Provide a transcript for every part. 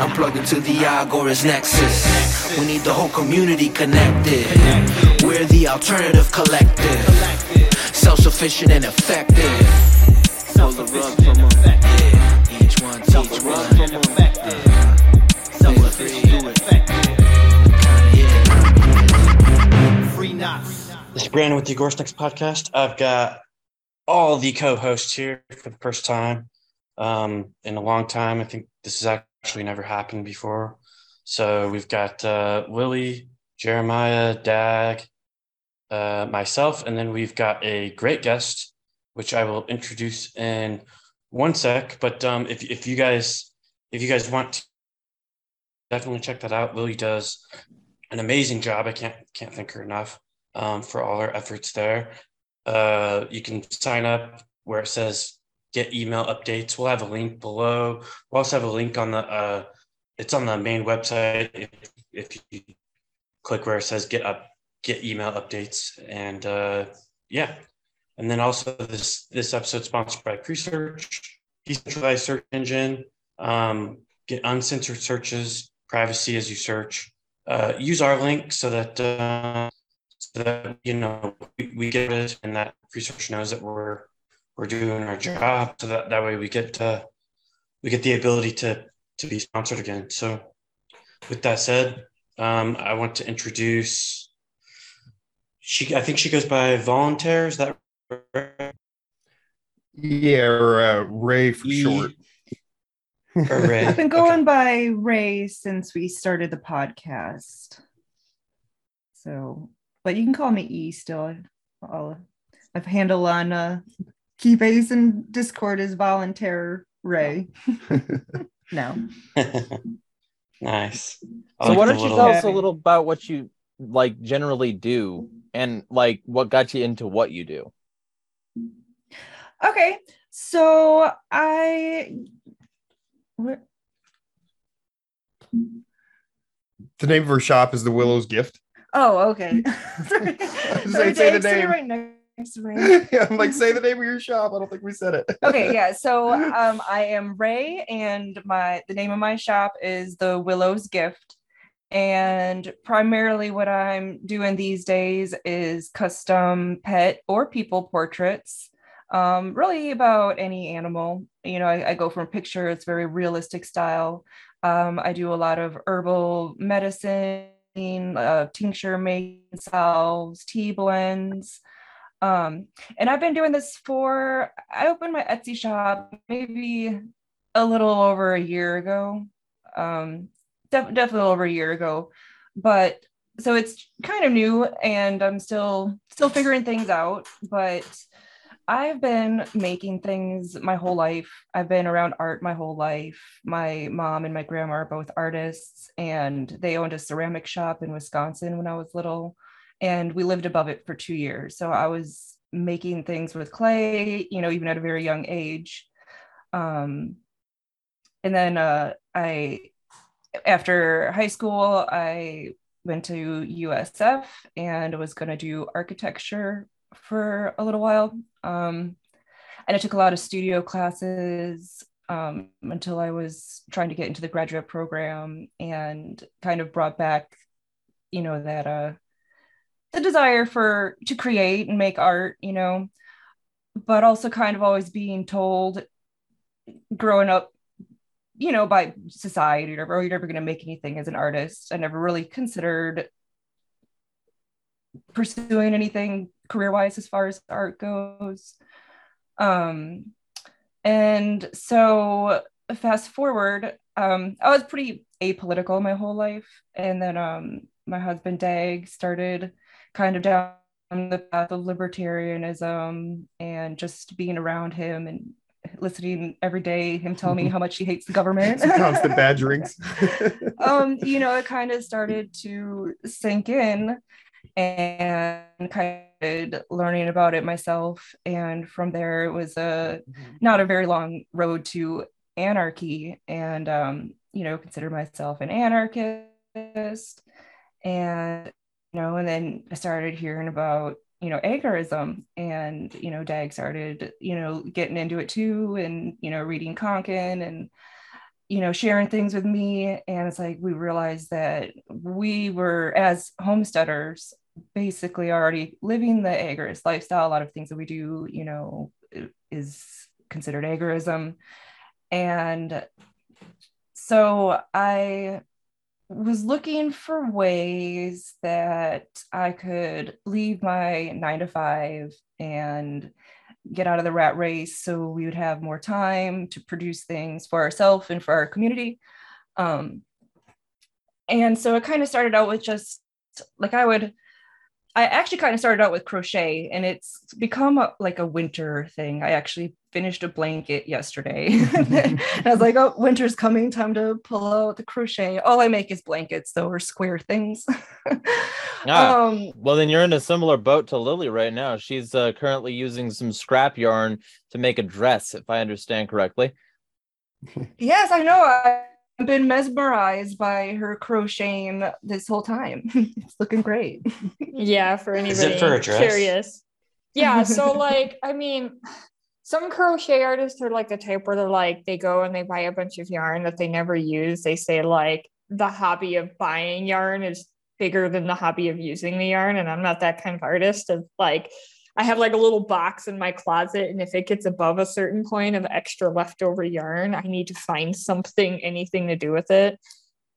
I'm plugged into the Agorist Nexus. We need the whole community connected. We're the alternative collective. Self sufficient and effective. Self-sufficient and effective. Each one teach one. This is Brandon with the Agorist Nexus podcast. I've got all the co-hosts here for the first time um, in a long time. I think this is actually never happened before. So we've got uh, Willie, Jeremiah, Dag, uh, myself, and then we've got a great guest, which I will introduce in one sec. But um, if if you guys if you guys want to definitely check that out. Willie does an amazing job. I can't can't thank her enough um, for all her efforts there. Uh, you can sign up where it says get email updates. We'll have a link below. We'll also have a link on the uh, it's on the main website. If, if you click where it says get up get email updates and uh, yeah. And then also this this episode sponsored by Presearch, decentralized search engine. Um, get uncensored searches, privacy as you search uh, use our link so that uh, so that you know we, we get it and that Presearch knows that we're we're doing our job so that that way we get uh, we get the ability to to be sponsored again so with that said um, i want to introduce she i think she goes by volunteer is that right? Yeah, or uh, Ray for E- short. Ray? I've been Okay. going by Ray since we started the podcast. So, but you can call me E still. I'll, I've handle on uh, Keybase and Discord is volunteer Ray. no. nice I So like why don't you little- tell us a little about what you like generally do and like what got you into what you do? Okay. So I. Where, The name of her shop is the Willow's Gift. oh, okay. Sorry. Say- Sorry, say the Dave's sitting name. right me. yeah, I'm like, say the name of your shop. I don't think we said it. okay yeah so um i am ray and my the name of my shop is the willow's gift and primarily what i'm doing these days is custom pet or people portraits um really about any animal you know i, I go from picture it's very realistic style um i do a lot of herbal medicine uh, tincture making salves tea blends um, and I've been doing this for, I opened my Etsy shop maybe a little over a year ago. Um, def- definitely over a year ago. But so it's kind of new and I'm still still figuring things out, but I've been making things my whole life. I've been around art my whole life. My mom and my grandma are both artists and they owned a ceramic shop in Wisconsin when I was little and we lived above it for two years. So I was making things with clay, you know, even at a very young age. Um, and then uh, I, after high school, I went to USF and was going to do architecture for a little while. Um, and I took a lot of studio classes um, until I was trying to get into the graduate program and kind of brought back, you know, that uh, the desire for to create and make art, you know, but also kind of always being told growing up, you know, by society or whatever, oh, you're never going to make anything as an artist. I never really considered pursuing anything career wise as far as art goes. Um, and so fast forward, um, I was pretty apolitical my whole life. And then um, my husband, Dag, started kind of down the path of libertarianism and just being around him and listening every day, him tell me how much he hates the government. Constant badgerings. um, you know, it kind of started to sink in and kind of learning about it myself. And from there, it was a not a very long road to anarchy. And um, you know, consider myself an anarchist. And you know, and then I started hearing about you know agorism and you know dag started you know getting into it too and you know reading konkin and you know, sharing things with me. And it's like we realized that we were, as homesteaders, basically already living the agorist lifestyle. A lot of things that we do, you know, is considered agorism. And so I was looking for ways that I could leave my nine to five and get out of the rat race so we would have more time to produce things for ourselves and for our community. Um, and so it kind of started out with just like I would I actually kind of started out with crochet and it's become a, like a winter thing. I actually finished a blanket yesterday. and I was like, oh, winter's coming, time to pull out the crochet. All I make is blankets, though, or square things. ah, um, well, then you're in a similar boat to Lily right now. She's uh, currently using some scrap yarn to make a dress, if I understand correctly. yes, I know. I- I've been mesmerized by her crocheting this whole time. it's looking great. yeah, for anybody for curious. Yeah, so like I mean, some crochet artists are like the type where they're like they go and they buy a bunch of yarn that they never use. They say like the hobby of buying yarn is bigger than the hobby of using the yarn, and I'm not that kind of artist. Of like I have like a little box in my closet, and if it gets above a certain point of extra leftover yarn, I need to find something, anything to do with it.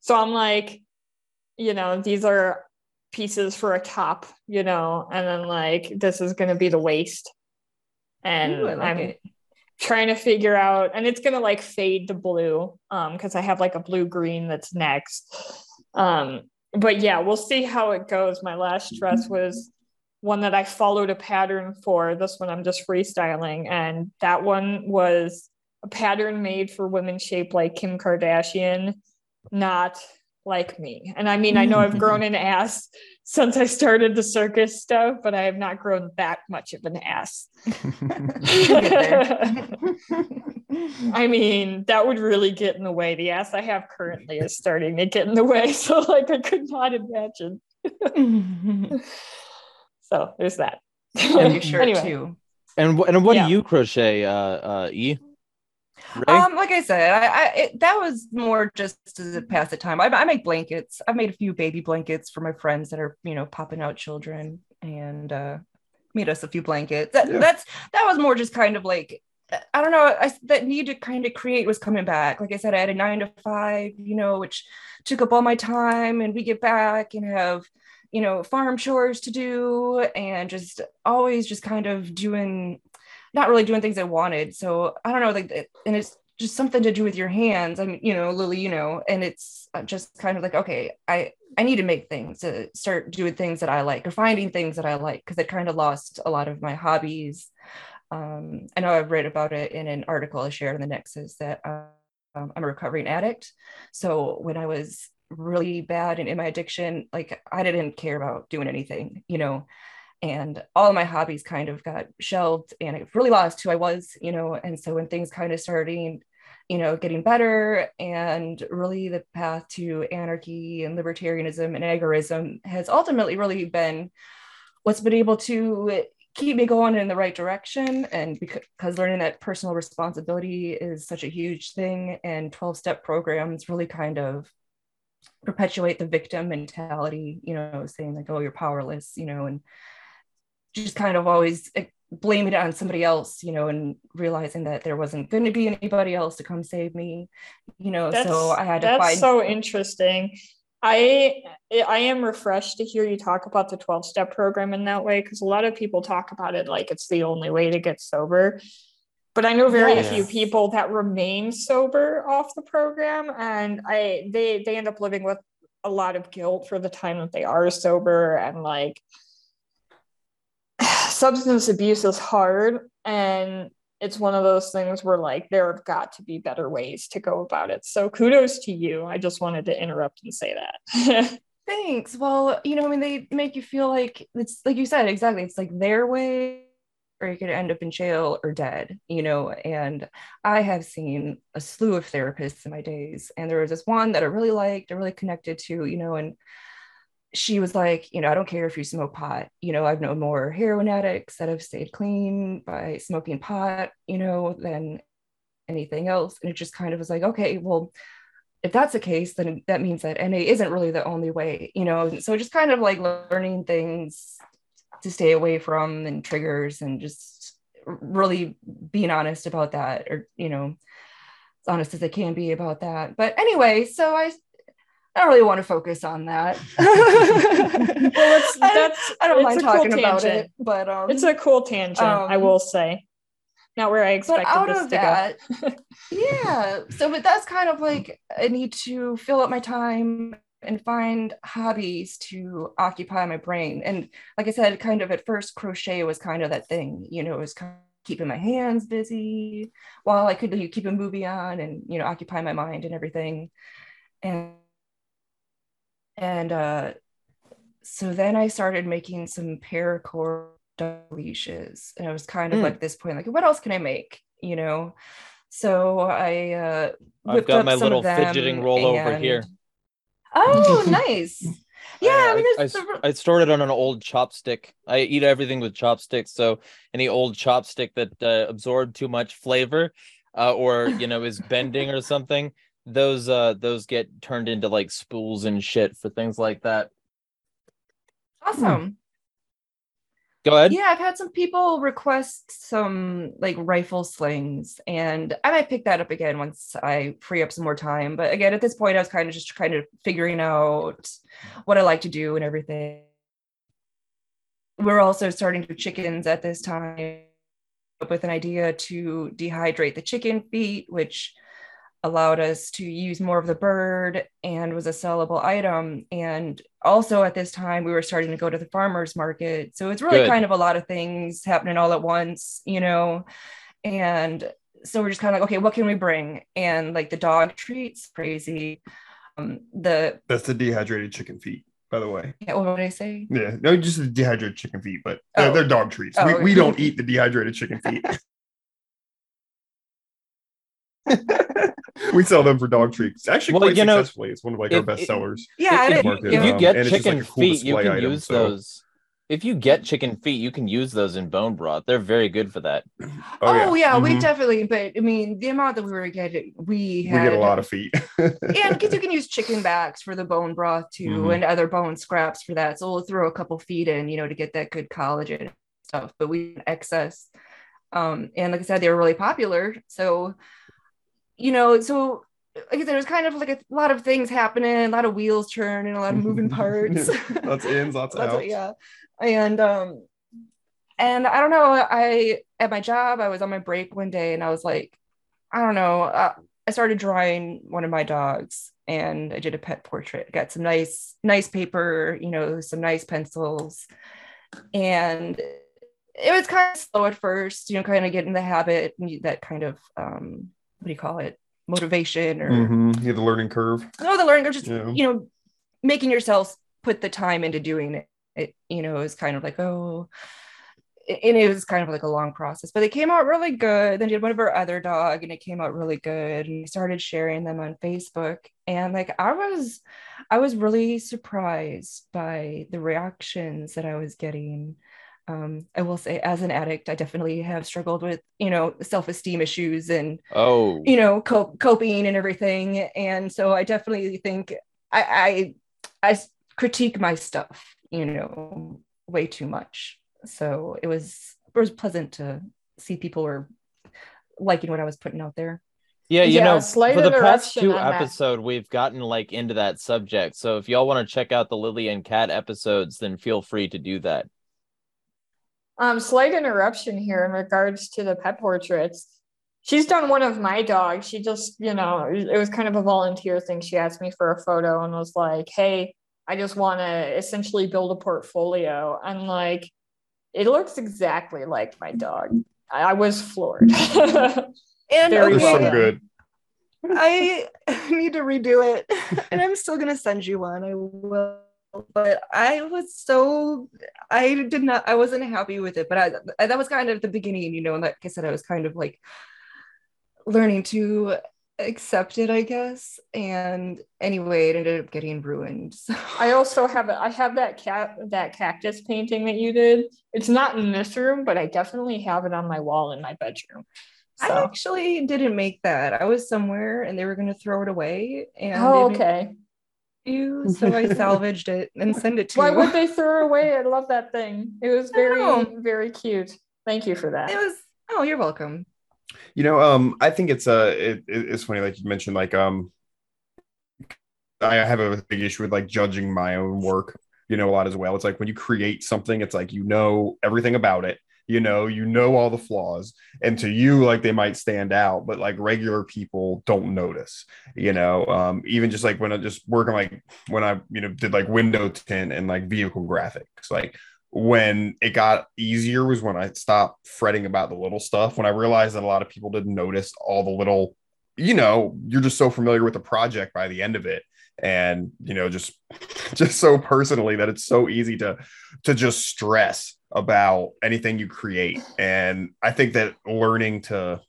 So I'm like, you know, these are pieces for a top, you know, and then like this is going to be the waist. And Ooh, like I'm it. trying to figure out, and it's going to like fade to blue um because I have like a blue green that's next. Um, but yeah, we'll see how it goes. My last dress was one that I followed a pattern for. This one I'm just freestyling. And that one was a pattern made for women shaped like Kim Kardashian, not like me. And I mean, I know I've hmm. grown an ass since I started the circus stuff, but I have not grown that much of an ass. I mean, that would really get in the way. The ass I have currently is starting to get in the way. So, like, I could not imagine. So there's that. On your shirt anyway. too. And and what yeah. do you crochet, uh, uh, E? Ray? Um, like I said, I, I it, that was more just to pass the time. I, I make blankets. I've made a few baby blankets for my friends that are you know popping out children, and uh, made us a few blankets. That, yeah. That's that was more just kind of like I don't know. I, that need to kind of create was coming back. Like I said, I had a nine to five, you know, which took up all my time, and we get back and have you know farm chores to do and just always just kind of doing not really doing things i wanted. So i don't know like and it's just something to do with your hands. I mean you know lily you know and it's uh, just kind of like okay i i need to make things to start doing things that i like or finding things that i like because i kind of lost a lot of my hobbies. Um, i know i've read about it in an article i shared in the nexus that um, i'm a recovering addict. So when i was really bad and in my addiction, like I didn't care about doing anything, you know, and all my hobbies kind of got shelved and I really lost who I was, you know, and so when things kind of starting, you know, getting better and really the path to anarchy and libertarianism and agorism has ultimately really been what's been able to keep me going in the right direction. And because learning that personal responsibility is such a huge thing and 12 step programs really kind of perpetuate the victim mentality, you know, saying like, oh, you're powerless, you know, and just kind of always eh, blaming it on somebody else, you know, and realizing that there wasn't going to be anybody else to come save me, you know. That's, so I had to that's find. so interesting. I I am refreshed to hear you talk about the 12 step program in that way because a lot of people talk about it like it's the only way to get sober but I know very yes. few people that remain sober off the program, and I they they end up living with a lot of guilt for the time that they are sober, and like substance abuse is hard, and it's one of those things where like there have got to be better ways to go about it. So kudos to you. I just wanted to interrupt and say that. Thanks. Well, you know, I mean, they make you feel like it's like you said exactly. It's like their way or you could end up in jail or dead, you know. And I have seen a slew of therapists in my days, and there was this one that I really liked, I really connected to, you know, and she was like, you know, I don't care if you smoke pot, you know, I've known more heroin addicts that have stayed clean by smoking pot, you know, than anything else. And it just kind of was like, okay, well, if that's the case, then that means that NA isn't really the only way, you know. So just kind of like learning things to stay away from and triggers and just really being honest about that or you know as honest as I can be about that but anyway so i I don't really want to focus on that. well, it's, that's, I, don't mind talking cool about it, but um, it's a cool tangent, um, I will say. Not where I expected this to that, go. yeah. So, but that's kind of like I need to fill up my time and find hobbies to occupy my brain. And like I said, kind of at first, crochet was kind of that thing, you know, it was kind of keeping my hands busy while I could keep a movie on and, you know, occupy my mind and everything. And, and, uh, so then I started making some paracord leashes and I was kind of mm. like this point, like, what else can I make? You know? So I, uh, I've got my little fidgeting roll over here Oh, nice. Yeah, I, I, mean, I, I, I, stored it on an old chopstick. I eat everything with chopsticks, so any old chopstick that uh, absorbed too much flavor, uh, or you know is bending or something, those uh those get turned into like spools and shit for things like that. Awesome. Go ahead. Yeah, I've had some people request some like rifle slings, and I might pick that up again once I free up some more time. But again, at this point, I was kind of just kind of figuring out what I like to do and everything. We're also starting to chickens at this time with an idea to dehydrate the chicken feet, which allowed us to use more of the bird and was a sellable item. And also at this time, we were starting to go to the farmers market. So it's really Good. kind of a lot of things happening all at once, you know. And so we're just kind of like, okay, what can we bring? And like the dog treats, crazy. Um, the that's the dehydrated chicken feet by the way. Yeah, what did I say? Yeah, no, just the dehydrated chicken feet, but oh. they're dog treats. Oh, we, we don't eat the dehydrated chicken feet. we sell them for dog treats. Actually, well, quite you know, successfully. It's one of like if, our best sellers. Yeah, if, if, if you get um, chicken like cool feet, you can item, use so. those. If you get chicken feet, you can use those in bone broth. They're very good for that. Oh, oh yeah, yeah mm-hmm. we definitely. But I mean, the amount that we were getting, we had, we get a lot of feet. and because you can use chicken backs for the bone broth too, mm-hmm. and other bone scraps for that. So we'll throw a couple feet in, you know, to get that good collagen stuff. But we excess. Um, and like I said, they were really popular. So you know, so like I said, it was kind of like a lot of things happening, a lot of wheels turning, a lot of moving parts. lots ins, lots of outs. yeah. And um, and I don't know, I at my job, I was on my break one day and I was like, I don't know, uh, I started drawing one of my dogs and I did a pet portrait. Got some nice, nice paper, you know, some nice pencils. And it was kind of slow at first, you know, kind of get in the habit, that kind of um, what do you call it? Motivation or mm-hmm. yeah the learning curve. No the learning curve just yeah. you know making yourself put the time into doing it. It you know is kind of like oh and it was kind of like a long process but it came out really good. Then did one of our other dog and it came out really good and we started sharing them on facebook. And like i was i was really surprised by the reactions that i was getting um, I will say, as an addict, I definitely have struggled with, you know, self-esteem issues and, oh, you know, coping and everything. And so I definitely think I, I, I critique my stuff, you know, way too much. So it was, it was pleasant to see people were liking what I was putting out there. Yeah, you yeah, know, for the past two episode, that. we've gotten like into that subject. So if y'all want to check out the Lily and Cat episodes, then feel free to do that. Um, slight interruption here in regards to the pet portraits. She's done one of my dogs. She just, you know, it was kind of a volunteer thing. She asked me for a photo and was like, "Hey, I just want to essentially build a portfolio." And like, it looks exactly like my dog. I, was floored. and Very okay, so good. I need to redo it, and I'm still gonna send you one. I will but I was so I did not I wasn't happy with it. But I, I that was kind of the beginning, you know. And like I said, I was kind of like learning to accept it, I guess. And anyway, it ended up getting ruined. So. I also have I have that cat that cactus painting that you did. It's not in this room, but I definitely have it on my wall in my bedroom. So. I actually didn't make that. I was somewhere and they were going to throw it away. And oh, okay. You, so I salvaged it and sent it to Why you. Why would they throw it away? I love that thing. It was very, very cute. Thank you for that. It was. Oh, you're welcome. You know, um, I think it's uh, it, it's funny, like you mentioned, like um, I have a big issue with like judging my own work. You know, a lot as well. It's like when you create something, it's like you know everything about it you know you know all the flaws and to you like they might stand out but like regular people don't notice you know? Um, even just like when i just working like when i you know did like window tint and like vehicle graphics like when it got easier was when i stopped fretting about the little stuff when i realized that a lot of people didn't notice all the little you know you're just so familiar with the project by the end of it and you know just just so personally that it's so easy to to just stress about anything you create. And i think that learning to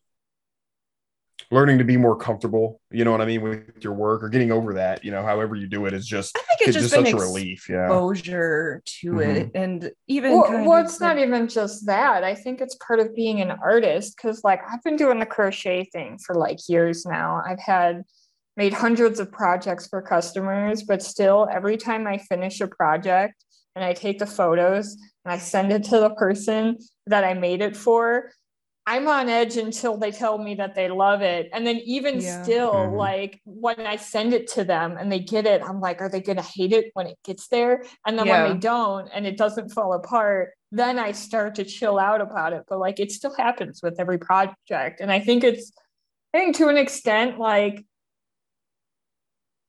learning to be more comfortable you know what i mean with your work or getting over that you know however you do it is just i think it's, just, just such a relief yeah. exposure to mm-hmm. it and even well, well it's like... not even just that. I think it's part of being an artist because like i've been doing the crochet thing for like years now. I've had made hundreds of projects for customers but still every time i finish a project and i take the photos and I send it to the person that I made it for, I'm on edge until they tell me that they love it. And then even yeah. still, mm-hmm. like when I send it to them and they get it, I'm like, are they gonna hate it when it gets there? And then yeah. when they don't and it doesn't fall apart, then I start to chill out about it. But like it still happens with every project. And I think it's I think to an extent, like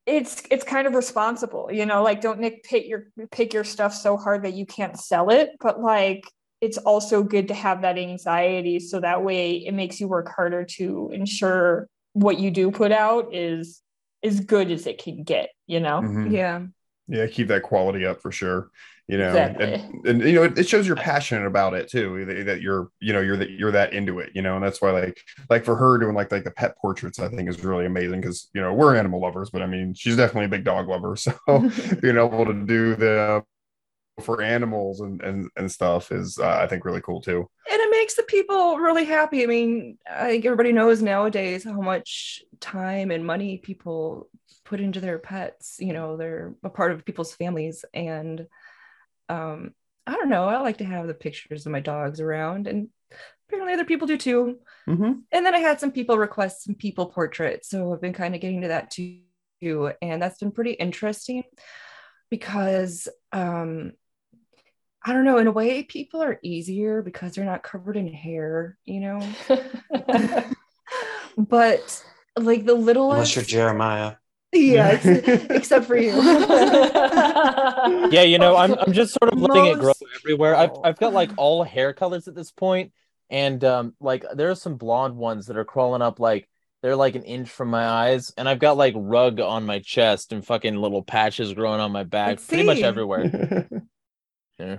it's it's kind of responsible you know like don't pick your pick your stuff so hard that you can't sell it but like it's also good to have that anxiety so that way it makes you work harder to ensure what you do put out is as good as it can get you know mm-hmm. yeah yeah keep that quality up for sure you know exactly. and, and, you know it, shows you're passionate about it too that, that, you're you know you're that you're that into it you know and that's why like like for her doing like like the pet portraits i think is really amazing because you know we're animal lovers but i mean she's definitely a big dog lover so being able to do the for animals and and, and stuff is uh, i think really cool too and it makes the people really happy i mean i think everybody knows nowadays how much time and money people put into their pets you know they're a part of people's families and um, I don't know. I like to have the pictures of my dogs around, and apparently other people do too. Mm-hmm. And then I had some people request some people portraits, so I've been kind of getting to that too, and that's been pretty interesting because um, I don't know. In a way, people are easier because they're not covered in hair, you know. but like the little unless you're Jeremiah. Yeah, except for you. yeah, you know, I'm I'm just sort of letting Most... it grow everywhere. I've I've got like all hair colors at this point, and um, like there are some blonde ones that are crawling up like they're like an inch from my eyes, and I've got like rug on my chest and fucking little patches growing on my back, Let's pretty see. much everywhere. yeah.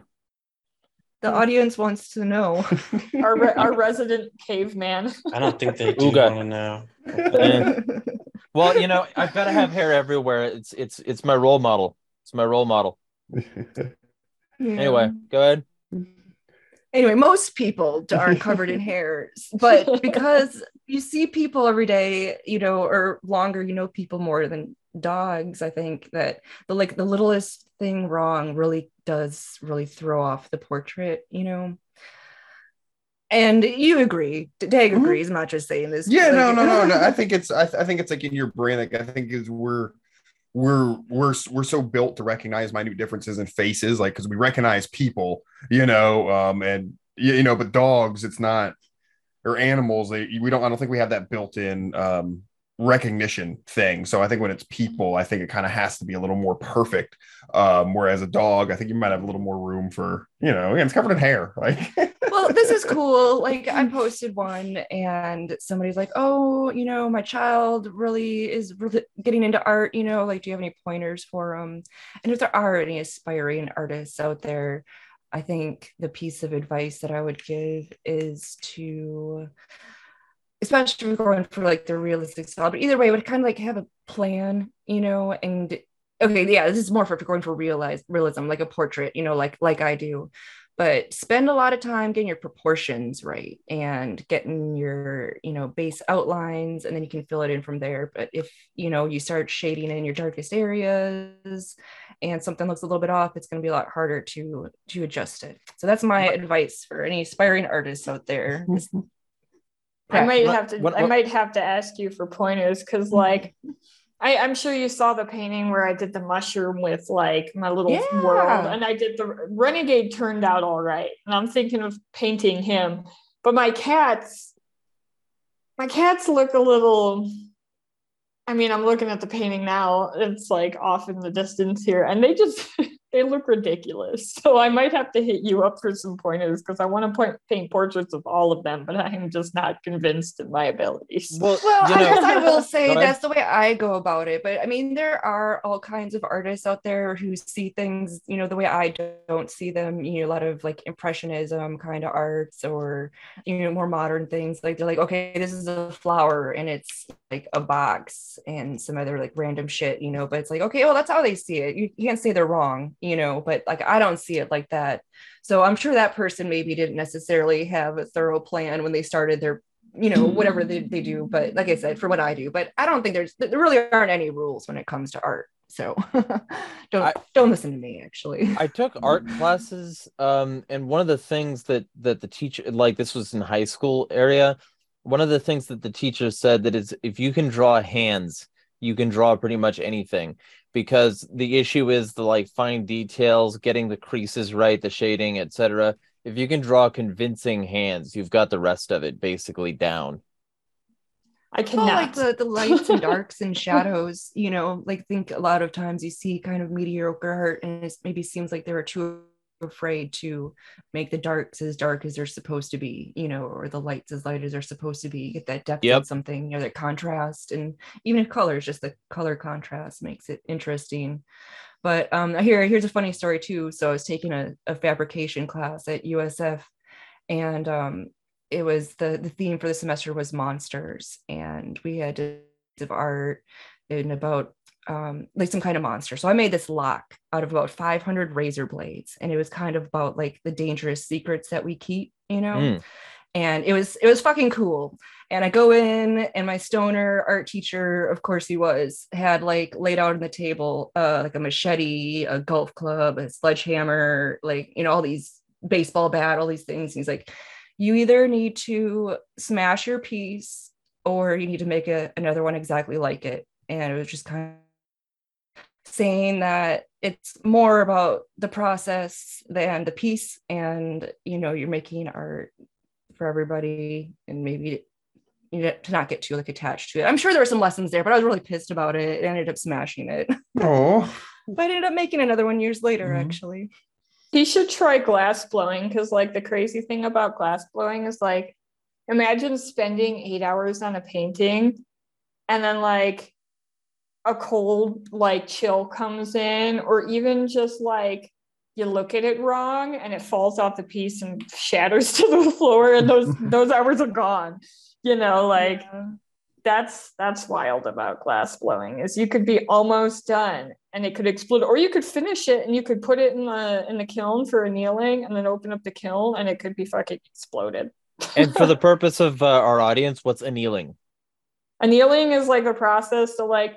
The hmm. audience wants to know. our re- our resident caveman. I don't think they do want to know. Eh. well, you know, I've got to have hair everywhere. It's it's it's my role model. It's my role model. yeah. Anyway, go ahead. Anyway, most people aren't covered in hairs, but because you see people every day, you know, or longer, you know, people more than dogs. I think that the like the littlest thing wrong really does really throw off the portrait, you know. And you agree. Dag mm-hmm. agrees. I'm not just saying this. Yeah, like, no, no, no, no. I think it's. I, th- I think it's like in your brain. Like I think is we're we're we're we're so built to recognize minute differences in faces, like because we recognize people, you know, um, and you know, but dogs, it's not, or animals, they we don't. I don't think we have that built in um recognition thing. So I think when it's people, I think it kind of has to be a little more perfect. Um, whereas a dog, I think you might have a little more room for, you know, again, it's covered in hair. Like, well, this is cool. Like, I posted one, and somebody's like, "Oh, you know, my child really is really getting into art. You know, like, do you have any pointers for them?" And if there are any aspiring artists out there, I think the piece of advice that I would give is to especially if we're going for like the realistic style. But either way, would kind of like have a plan, you know, and okay, yeah, this is more for going for realize realism, like a portrait, you know, like like I do. But spend a lot of time getting your proportions right and getting your you know base outlines and then you can fill it in from there. But if you know you start shading in your darkest areas and something looks a little bit off it's going to be a lot harder to to adjust it. So that's my advice for any aspiring artists out there. I might have to what, what, I might have to ask you for pointers because mm-hmm. like I, I'm sure you saw the painting where I did the mushroom with like my little yeah. world, and I did the renegade turned out all right. And I'm thinking of painting him, but my cats, my cats look a little. I mean, I'm looking at the painting now. It's like off in the distance here, and they just they look ridiculous. So I might have to hit you up for some pointers because I want to point, paint portraits of all of them, but I'm just not convinced in my abilities. Well, well I guess I will say that's the way I go about it. But I mean, there are all kinds of artists out there who see things, you know, the way I don't see them. You know, a lot of like impressionism kind of arts or you know more modern things. Like they're like, okay, this is a flower and it's like a box and some other like random shit, you know. But it's like, okay, well, that's how they see it. You, you can't say they're wrong you know, but like I don't see it like that. So I'm sure that person maybe didn't necessarily have a thorough plan when they started their, you know, whatever they, they do. But like I said, for what I do, but I don't think there's there really aren't any rules when it comes to art. So don't I, don't listen to me actually. I took art classes um and one of the things that that the teacher like this was in high school area one of the things that the teacher said that is if you can draw hands you can draw pretty much anything because the issue is the like fine details, getting the creases right, the shading, etc. If you can draw convincing hands, you've got the rest of it basically down. I cannot. Well, like the, the lights and darks and shadows, you know, like think a lot of times you see kind of mediocre art and it maybe seems like there are two afraid to make the darks as dark as they're supposed to be, you know, or the lights as light as they're supposed to be, get that depth yep. something, you know, that contrast. And even if colors, just the color contrast makes it interesting. But um, here, here's a funny story too. So I was taking a, a fabrication class at USF and um, it was the, the theme for the semester was monsters. And we had to of art in about um, like some kind of monster. So I made this lock out of about 500 razor blades, and it was kind of about like the dangerous secrets that we keep, you know. Mm. And it was it was fucking cool. And I go in, and my stoner art teacher, of course he was, had like laid out on the table uh, like a machete, a golf club, a sledgehammer, like you know all these baseball bat, all these things. And he's like, you either need to smash your piece or you need to make a, another one exactly like it. And it was just kind of saying that it's more about the process than the piece and you know you're making art for everybody and maybe you know to not get too like attached to it. I'm sure there were some lessons there but i was really pissed about it. And ended up smashing it. Oh but i ended up making another one years later mm-hmm. actually. He should try glass blowing because like the crazy thing about glass blowing is like imagine spending eight hours on a painting and then like a cold like chill comes in or even just like you look at it wrong and it falls off the piece and shatters to the floor and those those hours are gone you know like yeah. that's that's wild about glass blowing is you could be almost done and it could explode or you could finish it and you could put it in the in the kiln for annealing and then open up the kiln and it could be fucking exploded and for the purpose of uh, our audience what's annealing annealing is like a process to like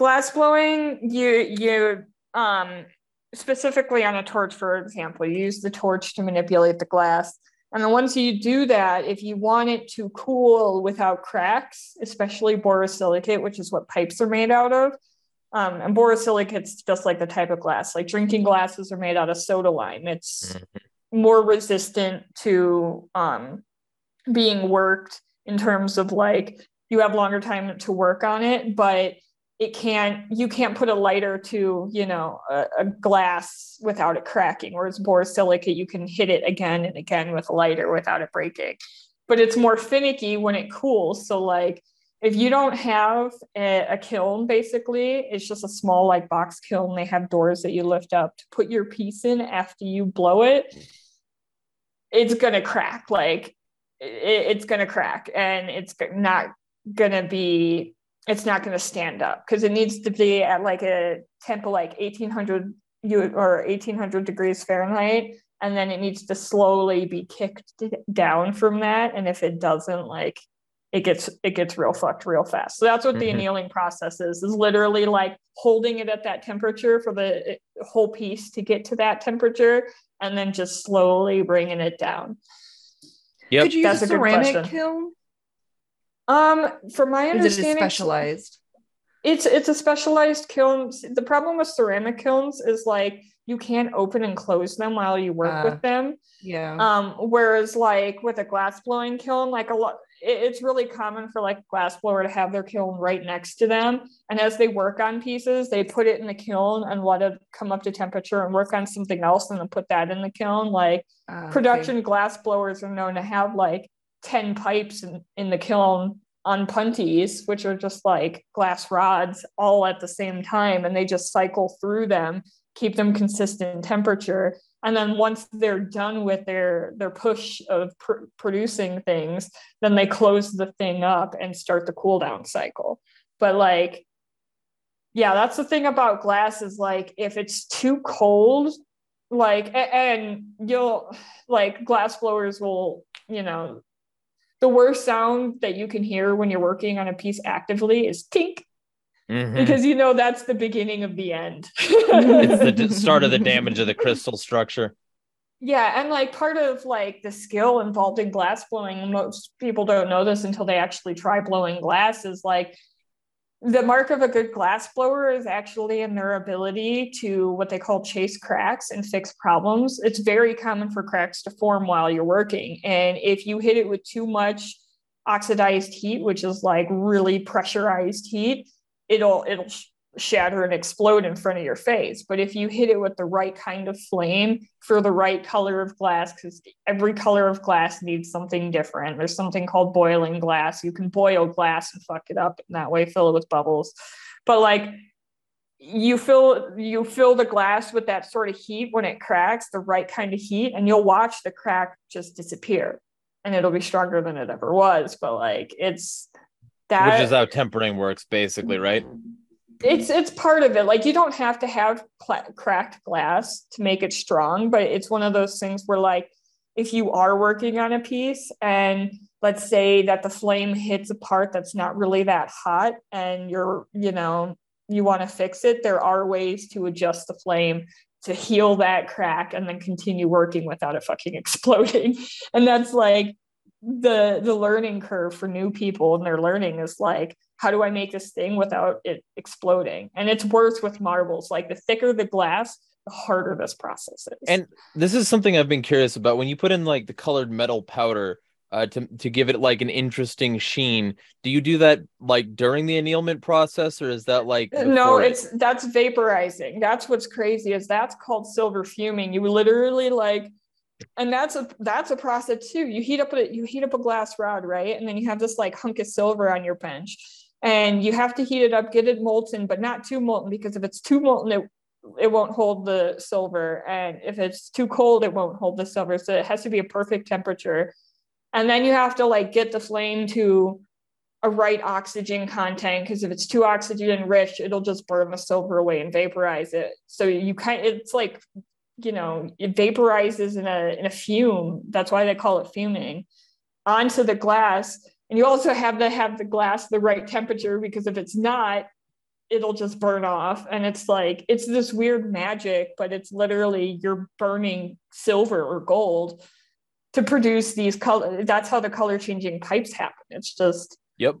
glass blowing you you um specifically on a torch for example you use the torch to manipulate the glass and then once you do that if you want it to cool without cracks especially borosilicate which is what pipes are made out of um, and borosilicate's just like the type of glass like drinking glasses are made out of soda lime it's mm-hmm. more resistant to um, being worked in terms of like you have longer time to work on it but it can't you can't put a lighter to you know a, a, glass without it cracking whereas borosilicate you can hit it again and again with a lighter without it breaking. But it's more finicky when it cools. So like if you don't have a, a kiln basically it's just a small like box kiln. They have doors that you lift up to put your piece in after you blow it. It's gonna crack like it, it's gonna crack and it's not gonna be it's not going to stand up because it needs to be at like a temp of like 1800 you or 1800 degrees Fahrenheit and then it needs to slowly be kicked down from that and if it doesn't like it gets it gets real fucked real fast. So that's what mm-hmm. the annealing process is is literally like holding it at that temperature for the whole piece to get to that temperature and then just slowly bringing it down. Yep. Could you that's use a, a ceramic kiln um from my understanding is it specialized it's it's a specialized kiln the problem with ceramic kilns is like you can't open and close them while you work uh, with them. Yeah. Um, whereas like with a glass blowing kiln, like a lot it's really common for like a glass blower to have their kiln right next to them. And as they work on pieces, they put it in the kiln and let it come up to temperature and work on something else and then put that in the kiln. Like uh, production okay. glass blowers are known to have like 10 pipes in, in the kiln on punties, which are just like glass rods all at the same time, and they just cycle through them keep them consistent temperature. And then once they're done with their their push of pr- producing things then they close the thing up and start the cool down cycle. But like yeah that's the thing about glass is like if it's too cold like and you'll like glass blowers will you know the worst sound that you can hear when you're working on a piece actively is tink Mm-hmm. because you know that's the beginning of the end. it's the start of the damage of the crystal structure. Yeah, and like part of like the skill involved in glass blowing, most people don't know this until they actually try blowing glass, is like the mark of a good glass blower is actually in their ability to what they call chase cracks and fix problems. It's very common for cracks to form while you're working. And if you hit it with too much oxidized heat, which is like really pressurized heat, it'll it'll shatter and explode in front of your face. But if you hit it with the right kind of flame for the right color of glass because every color of glass needs something different. There's something called boiling glass. You can boil glass and fuck it up in that way fill it with bubbles. But like you fill you fill the glass with that sort of heat when it cracks the right kind of heat and you'll watch the crack just disappear. And it'll be stronger than it ever was. But like it's that which is how tempering works basically right mm-hmm. It's it's part of it. Like you don't have to have cl- cracked glass to make it strong but it's one of those things where like if you are working on a piece and let's say that the flame hits a part that's not really that hot and you're you know you want to fix it there are ways to adjust the flame to heal that crack and then continue working without it fucking exploding. And that's like the the learning curve for new people and their learning is like how do i make this thing without it exploding and it's worse with marbles like the thicker the glass the harder this process is and this is something i've been curious about when you put in like the colored metal powder uh, to to give it like an interesting sheen. Do you do that like during the annealment process, or is that like no? It's that's vaporizing. That's what's crazy is that's called silver fuming. You literally like and that's a that's a process too you heat up a you heat up a glass rod right and then you have this like hunk of silver on your bench and you have to heat it up get it molten but not too molten because if it's too molten it it won't hold the silver. And if it's too cold it won't hold the silver. So it has to be a perfect temperature. And then you have to like get the flame to a right oxygen content because if it's too oxygen rich it'll just burn the silver away and vaporize it. So you kind it's like you know it vaporizes in a in a fume. That's why they call it fuming. Onto the glass and you also have to have the glass the right temperature because if it's not it'll just burn off. And it's like it's this weird magic but it's literally you're burning silver or gold to produce these color that's how the color changing pipes happen. It's just yep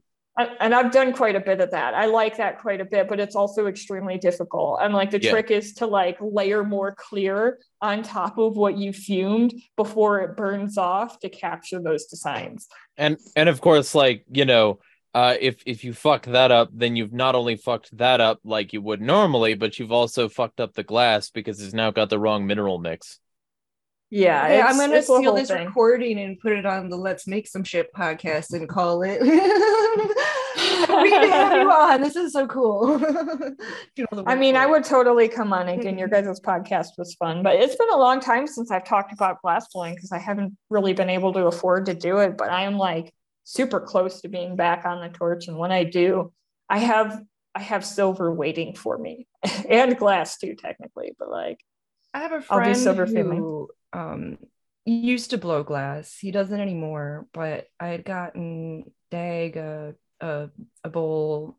and I've done quite a bit of that. I like that quite a bit, but it's also extremely difficult. And like the yeah. trick is to like layer more clear on top of what you fumed before it burns off to capture those designs. And and of course, like you know, uh, if if you fuck that up, then you've not only fucked that up like you would normally, but you've also fucked up the glass because it's now got the wrong mineral mix. Yeah, hey, I'm gonna steal this thing. recording and put it on the Let's Make Some Shit podcast and call it. we have you on. This is so cool. you know I mean, I would totally come on again. Your mm-hmm. guys' podcast was fun, but it's been a long time since I've talked about glass blowing because I haven't really been able to afford to do it. But I am like super close to being back on the torch, and when I do, I have I have silver waiting for me and glass too, technically. But like I have a friend who um, used to blow glass. He doesn't anymore, but I had gotten Dag a, a, a bowl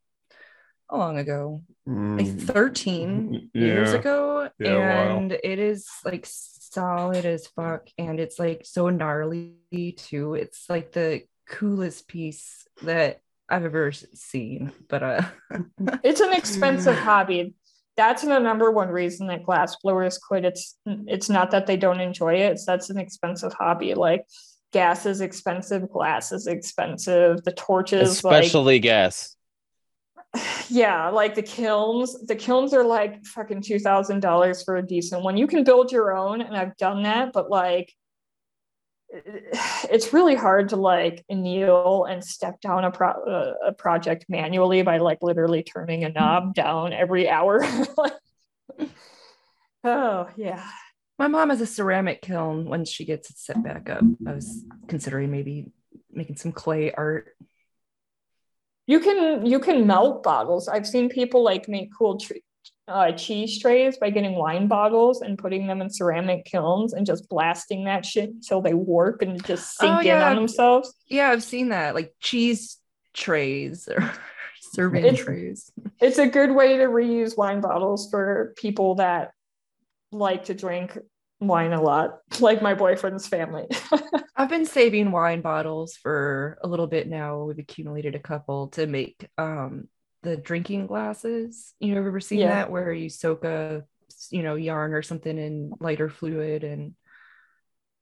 how long ago? Mm. Like 13 yeah. years ago. Yeah, and it is like solid as fuck. And it's like so gnarly too. It's like the coolest piece that I've ever seen. But uh it's an expensive hobby that's the number one reason that glass blowers quit. It's it's not that they don't enjoy it. It's that's an expensive hobby. Like gas is expensive, glass is expensive, the torches, especially like, gas. Yeah, like the kilns. The kilns are like fucking two thousand dollars for a decent one. You can build your own, and I've done that, but like it's really hard to like kneel and step down a, pro- uh, a project manually by like literally turning a knob down every hour. oh yeah. My mom has a ceramic kiln. When she gets it set back up, I was considering maybe making some clay art. You can you can melt bottles. I've seen people like make cool tr- uh, cheese trays by getting wine bottles and putting them in ceramic kilns and just blasting that shit until they warp and just sink oh, yeah. in on themselves. Yeah, I've seen that, like cheese trays or serving it's, trays. It's a good way to reuse wine bottles for people that like to drink wine a lot, like my boyfriend's family. I've been saving wine bottles for a little bit now. We've accumulated a couple to make um the drinking glasses. You ever seen yeah. that where you soak a you know yarn or something in lighter fluid and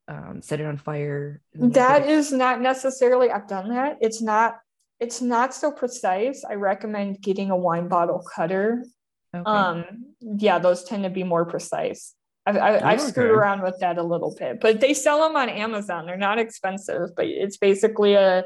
um, set it on fire? That is not necessarily. I've done that. It's not. It's not so precise. I recommend getting a wine bottle cutter. Okay. Um, yeah, those tend to be more precise. I've, I, have i have screwed around with that a little bit, but they sell them on Amazon. They're not expensive, but it's basically a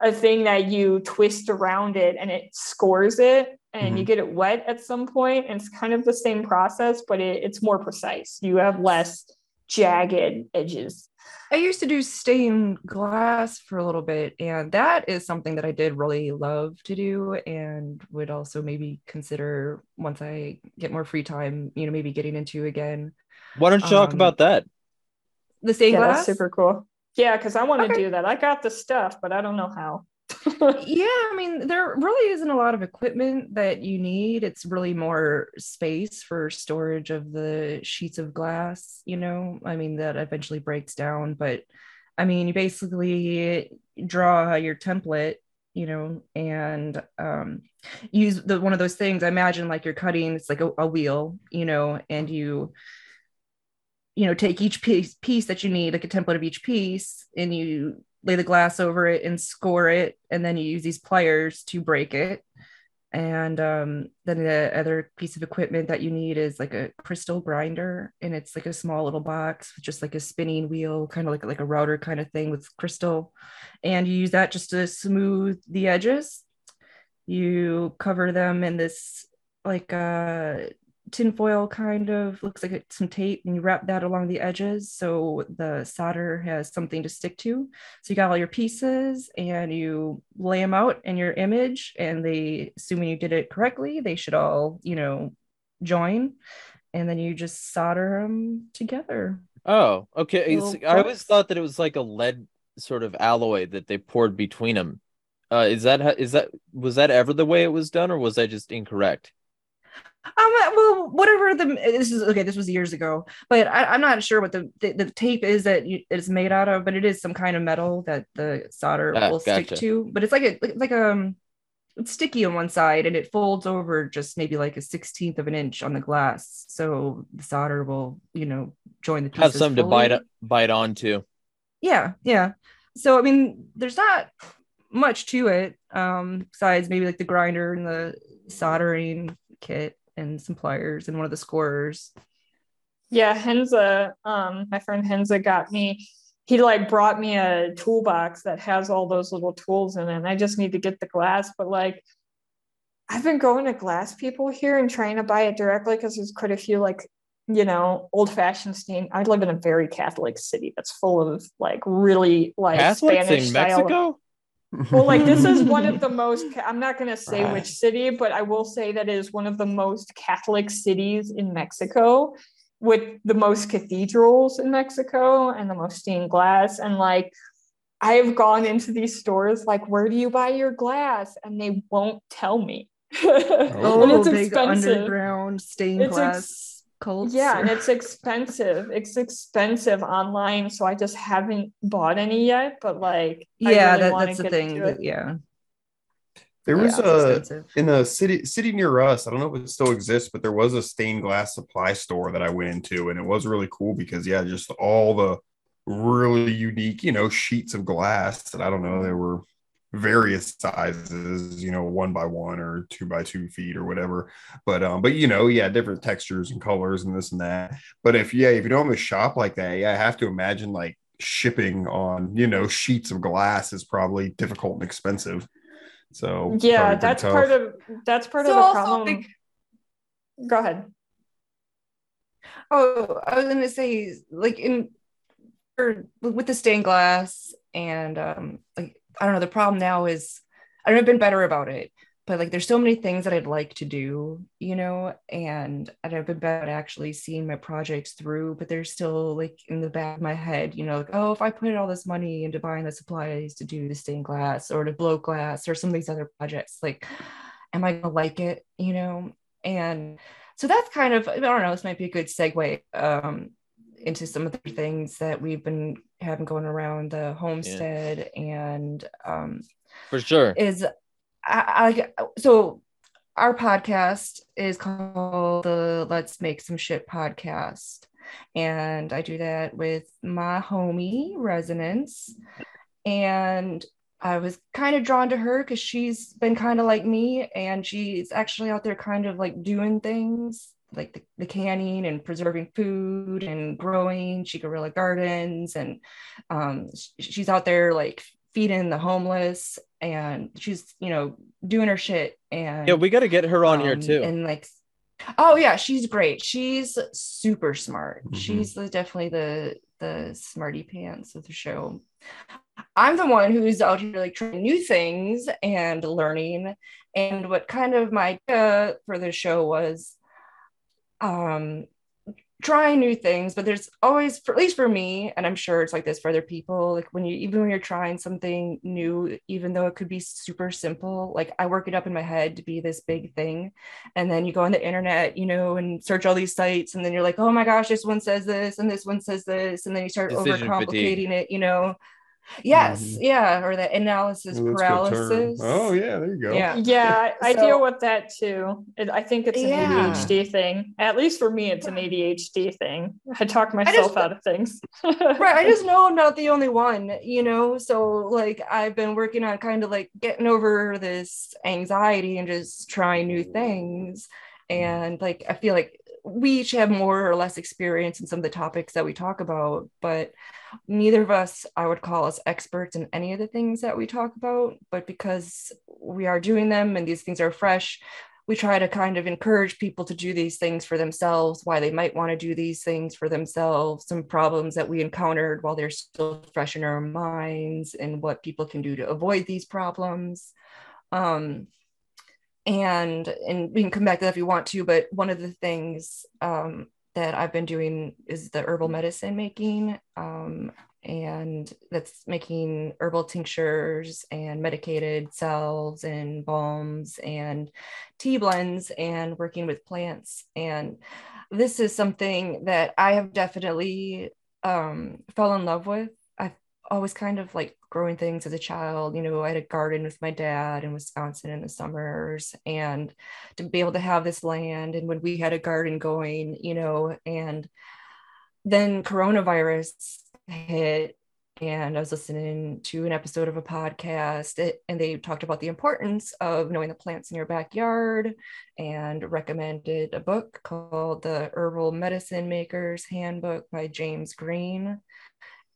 a thing that you twist around it and it scores it and mm-hmm. you get it wet at some point. And it's kind of the same process but it, it's more precise. You have less jagged edges. I used to do stained glass for a little bit and that is something that i did really love to do and would also maybe consider once i get more free time you know maybe getting into again. Why don't you talk um, about that? the stained yeah, glass? super cool yeah, because I want to okay. do that. I got the stuff, but I don't know how. yeah, I mean, there really isn't a lot of equipment that you need. It's really more space for storage of the sheets of glass, you know, I mean, that eventually breaks down. But I mean, you basically draw your template, you know, and um, use the one of those things. I imagine like you're cutting, it's like a, a wheel, you know, and you you know take each piece piece that you need like a template of each piece and you lay the glass over it and score it and then you use these pliers to break it. And um, then the other piece of equipment that you need is like a crystal grinder and it's like a small little box with just like a spinning wheel kind of like like a router kind of thing with crystal. And you use that just to smooth the edges. You cover them in this like uh tinfoil kind of looks like it's some tape and you wrap that along the edges so the solder has something to stick to. So you got all your pieces and you lay them out in your image and they assuming you did it correctly they should all you know join and then you just solder them together. Oh okay. I always thought that it was like a lead sort of alloy that they poured between them uh, is that is that was that ever the way it was done or was I just incorrect um, well, whatever the this is okay. This was years ago, but I, am not sure what the, the, the tape is that you, it's made out of. But it is some kind of metal that the solder ah, will gotcha. stick to. But it's like a like, like um, it's sticky on one side and it folds over just maybe like a sixteenth of an inch on the glass, so the solder will you know join the pieces. Have something fully. to bite bite onto. Yeah, yeah. So I mean, there's not much to it um besides maybe like the grinder and the soldering kit and some pliers and one of the scorers. Yeah, Henza, um, my friend Henza got me. He like brought me a toolbox that has all those little tools in it. And I just need to get the glass, but like I've been going to glass people here and trying to buy it directly because there's quite a few like you know old fashioned stain. I live in a very Catholic city that's full of like really like Catholics Spanish in style. Mexico well like this is one of the most i'm not going to say right. which city but i will say that it is one of the most catholic cities in mexico with the most cathedrals in Mexico and the most stained glass. And like, I've gone into these stores, like, where do you buy your glass? And they won't tell me. oh, and it's big expensive. underground stained it's glass. Ex- cults. Yeah, or... and it's expensive. It's expensive online, so I just haven't bought any yet. But like, yeah, really that, that's the thing. That, yeah, there was yeah, a in a city city near us. I don't know if it still exists, but there was a stained glass supply store that I went into, and it was really cool because yeah, just all the really unique, you know, sheets of glass that I don't know there were various sizes, you know, one by one or two by two feet or whatever. But um, but you know, yeah, different textures and colors and this and that. But if yeah, if you don't have a shop like that, yeah, I have to imagine like shipping on you know sheets of glass is probably difficult and expensive. So yeah, that's tough. part of that's part so of the problem. Think... Go ahead. Oh, I was gonna say, like in or with the stained glass and um like I don't know, the problem now is I don't have been better about it, but like there's so many things that I'd like to do, you know, and I've been better at actually seeing my projects through, but there's still like in the back of my head, you know, like, oh, if I put all this money into buying the supplies to do the stained glass or to blow glass or some of these other projects, like, am I gonna like it, you know? And so that's kind of, I don't know, this might be a good segue um, into some of the things that we've been having going around the homestead yeah. and um, for sure is I, I so our podcast is called the Let's Make Some Shit podcast. And I do that with my homie, Resonance. And I was kind of drawn to her because she's been kind of like me. And she's actually out there kind of like doing things like the, the canning and preserving food and growing she guerrilla gardens. And um, she's out there like feeding the homeless and she's you know doing her shit and yeah we got to get her on um, here too and like oh yeah she's great she's super smart mm-hmm. she's the, definitely the the smarty pants of the show i'm the one who's out here like trying new things and learning and what kind of my idea for the show was um trying new things but there's always for, at least for me and i'm sure it's like this for other people like when you even when you're trying something new even though it could be super simple like i work it up in my head to be this big thing and then you go on the internet you know and search all these sites and then you're like oh my gosh this one says this and this one says this and then you start Decision overcomplicating fatigue. it you know Yes, mm-hmm. yeah, or the analysis oh, paralysis. Oh, yeah, there you go. Yeah, yeah, I, so, deal with that too. It, I think it's an yeah. ADHD thing. At least for me, it's an ADHD thing. I talk myself just, out of things. right, I just know I'm not the only one. You know, so like I've been working on kind of like getting over this anxiety and just trying new things, and like I feel like we each have more or less experience in some of the topics that we talk about, but neither of us, I would call us experts in any of the things that we talk about. But because we are doing them and these things are fresh, we try to kind of encourage people to do these things for themselves, why they might want to do these things for themselves, some problems that we encountered while they're still fresh in our minds, and what people can do to avoid these problems. Um, and and we can come back to that if you want to but one of the things um, that i've been doing is the herbal medicine making um, and that's making herbal tinctures and medicated salves and balms and tea blends and working with plants. And this is something that i have definitely um, fell in love with always kind of like growing things as a child. You know, I had a garden with my dad in Wisconsin in the summers, and to be able to have this land, and when we had a garden going, you know, and then coronavirus hit, and I was listening to an episode of a podcast, and they talked about the importance of knowing the plants in your backyard, and recommended a book called The Herbal Medicine Maker's Handbook by James Green.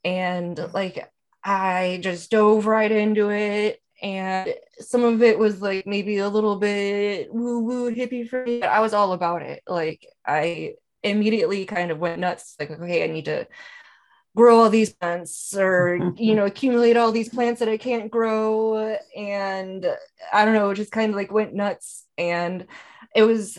And like I just dove right into it. And some of it was like maybe a little bit woo woo hippie for me. But I was all about it. Like I immediately kind of went nuts. Like, okay, I need to grow all these plants or you know accumulate all these plants that i can't grow and i don't know just kind of like went nuts and it was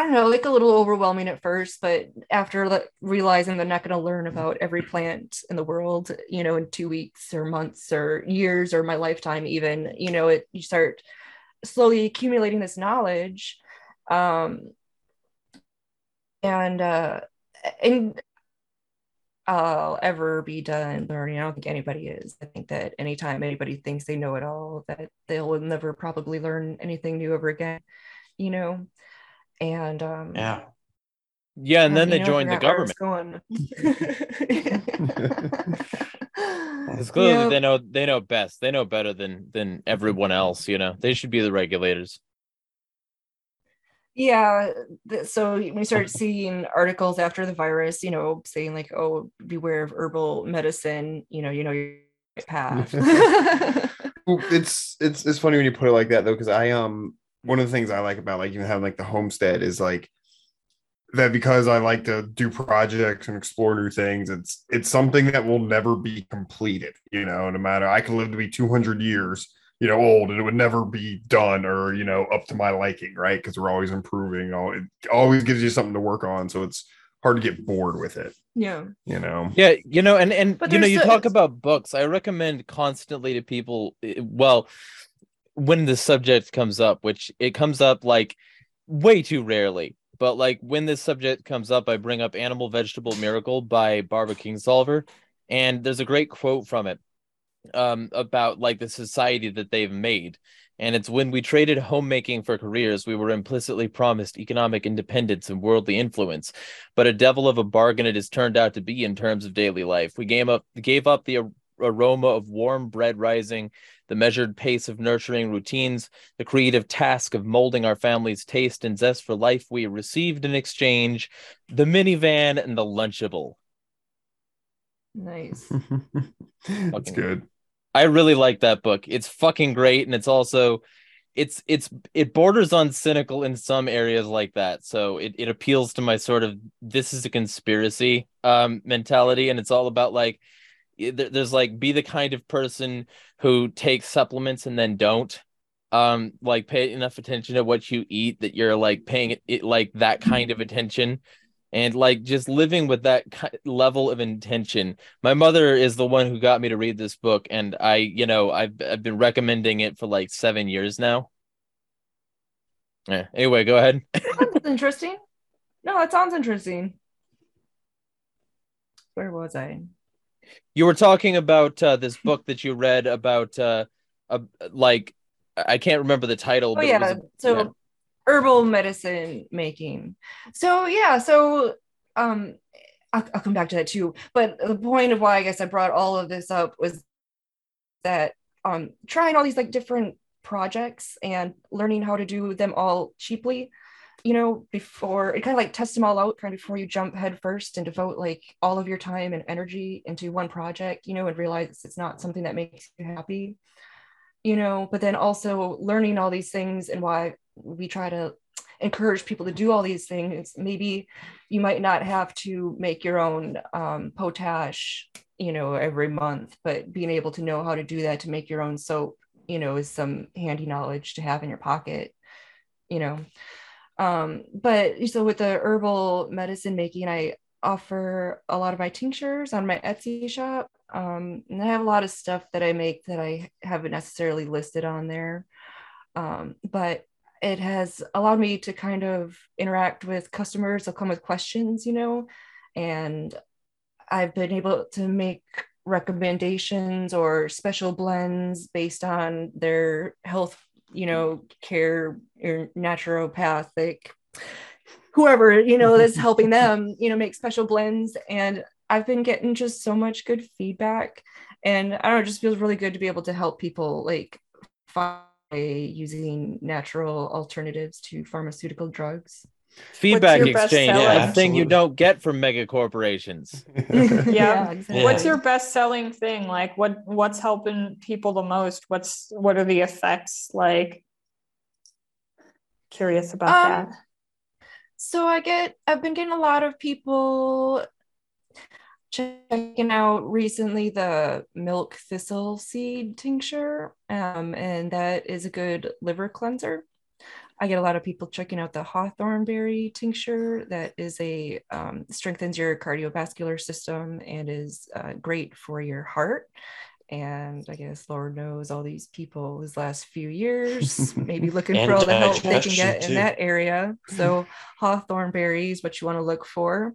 I don't know, like a little overwhelming at first, but after like, realizing they're not going to learn about every plant in the world, you know, in two weeks or months or years or my lifetime, even, you know, it you start slowly accumulating this knowledge, um, and uh, and I'll ever be done learning. I don't think anybody is. I think that anytime anybody thinks they know it all, that they'll never probably learn anything new ever again, you know. And um yeah. Yeah, and then they joined the government. Because clearly yep. they know they know best. They know better than than everyone else, you know. They should be the regulators yeah so we started seeing articles after the virus you know saying like oh beware of herbal medicine you know you know your path it's it's it's funny when you put it like that though because i um one of the things i like about like even having like the homestead is like that because i like to do projects and explore new things it's it's something that will never be completed you know no matter i can live to be 200 years you know old and it would never be done or you know up to my liking right? Because we're always improving it always gives you something to work on so it's hard to get bored with it yeah. you know? Yeah you know and and but you know you talk about books i recommend constantly to people eh, well when the subject comes up which it comes up like way too rarely but like when this subject comes up i bring up animal vegetable miracle by barbara kingsolver and there's a great quote from it um, about like the society that they've made. And it's when we traded homemaking for careers, we were implicitly promised economic independence and worldly influence. But a devil of a bargain it has turned out to be in terms of daily life. We gave up, gave up the aroma of warm bread rising, the measured pace of nurturing routines, the creative task of molding our family's taste and zest for life. We received in exchange the minivan and the Lunchable. Nice. That's good. I really like that book. It's fucking great, and it's also it's it's it borders on cynical in some areas like that. So it, it appeals to my sort of this is a conspiracy um mentality, and it's all about like there's like be the kind of person who takes supplements and then don't um like pay enough attention to what you eat that you're like paying it, like that kind of attention. And like just living with that level of intention. My mother is the one who got me to read this book and i you know i've, I've been recommending it for like seven years now. Yeah anyway go ahead. Interesting. No that sounds interesting. Where was i you were talking about uh, this book that you read about uh, uh like i can't remember the title oh, yeah. Was, so yeah herbal medicine making. So yeah, so um I'll, I'll, come back to that too. But the point of why I guess I brought all of this up was that um trying all these like different projects and learning how to do them all cheaply you know before it kind of like test them all out kind of before you jump head first and devote like all of your time and energy into one project you know and realize it's not something that makes you happy you know but then also learning all these things and why we try to encourage people to do all these things. Maybe you might not have to make your own um, potash you know every month but being able to know how to do that to make your own soap you know is some handy knowledge to have in your pocket you know um, but so with the herbal medicine making i offer a lot of my tinctures on my etsy shop. Um, and i have a lot of stuff that i make that i haven't necessarily listed on there. Um, but it has allowed me to kind of interact with customers. They'll come with questions you know and i've been able to make recommendations or special blends based on their health you know mm-hmm. care or naturopathic whoever you know that's helping them you know make special blends. And i've been getting just so much good feedback. And i don't know it just feels really good to be able to help people like find using natural alternatives to pharmaceutical drugs. Feedback exchange, a thing you don't get from mega corporations. yeah. yeah exactly. What's your best selling thing? Like what what's helping people the most? What's what are the effects like? Curious about um, that. So I get I've been getting a lot of people checking out recently the milk thistle seed tincture, um, and that is a good liver cleanser. I get a lot of people checking out the hawthorn berry tincture that is a um, strengthens your cardiovascular system and is uh, great for your heart. And I guess Lord knows all these people these last few years, maybe looking for all the help they can get too. in that area. So hawthorn berries, what you want to look for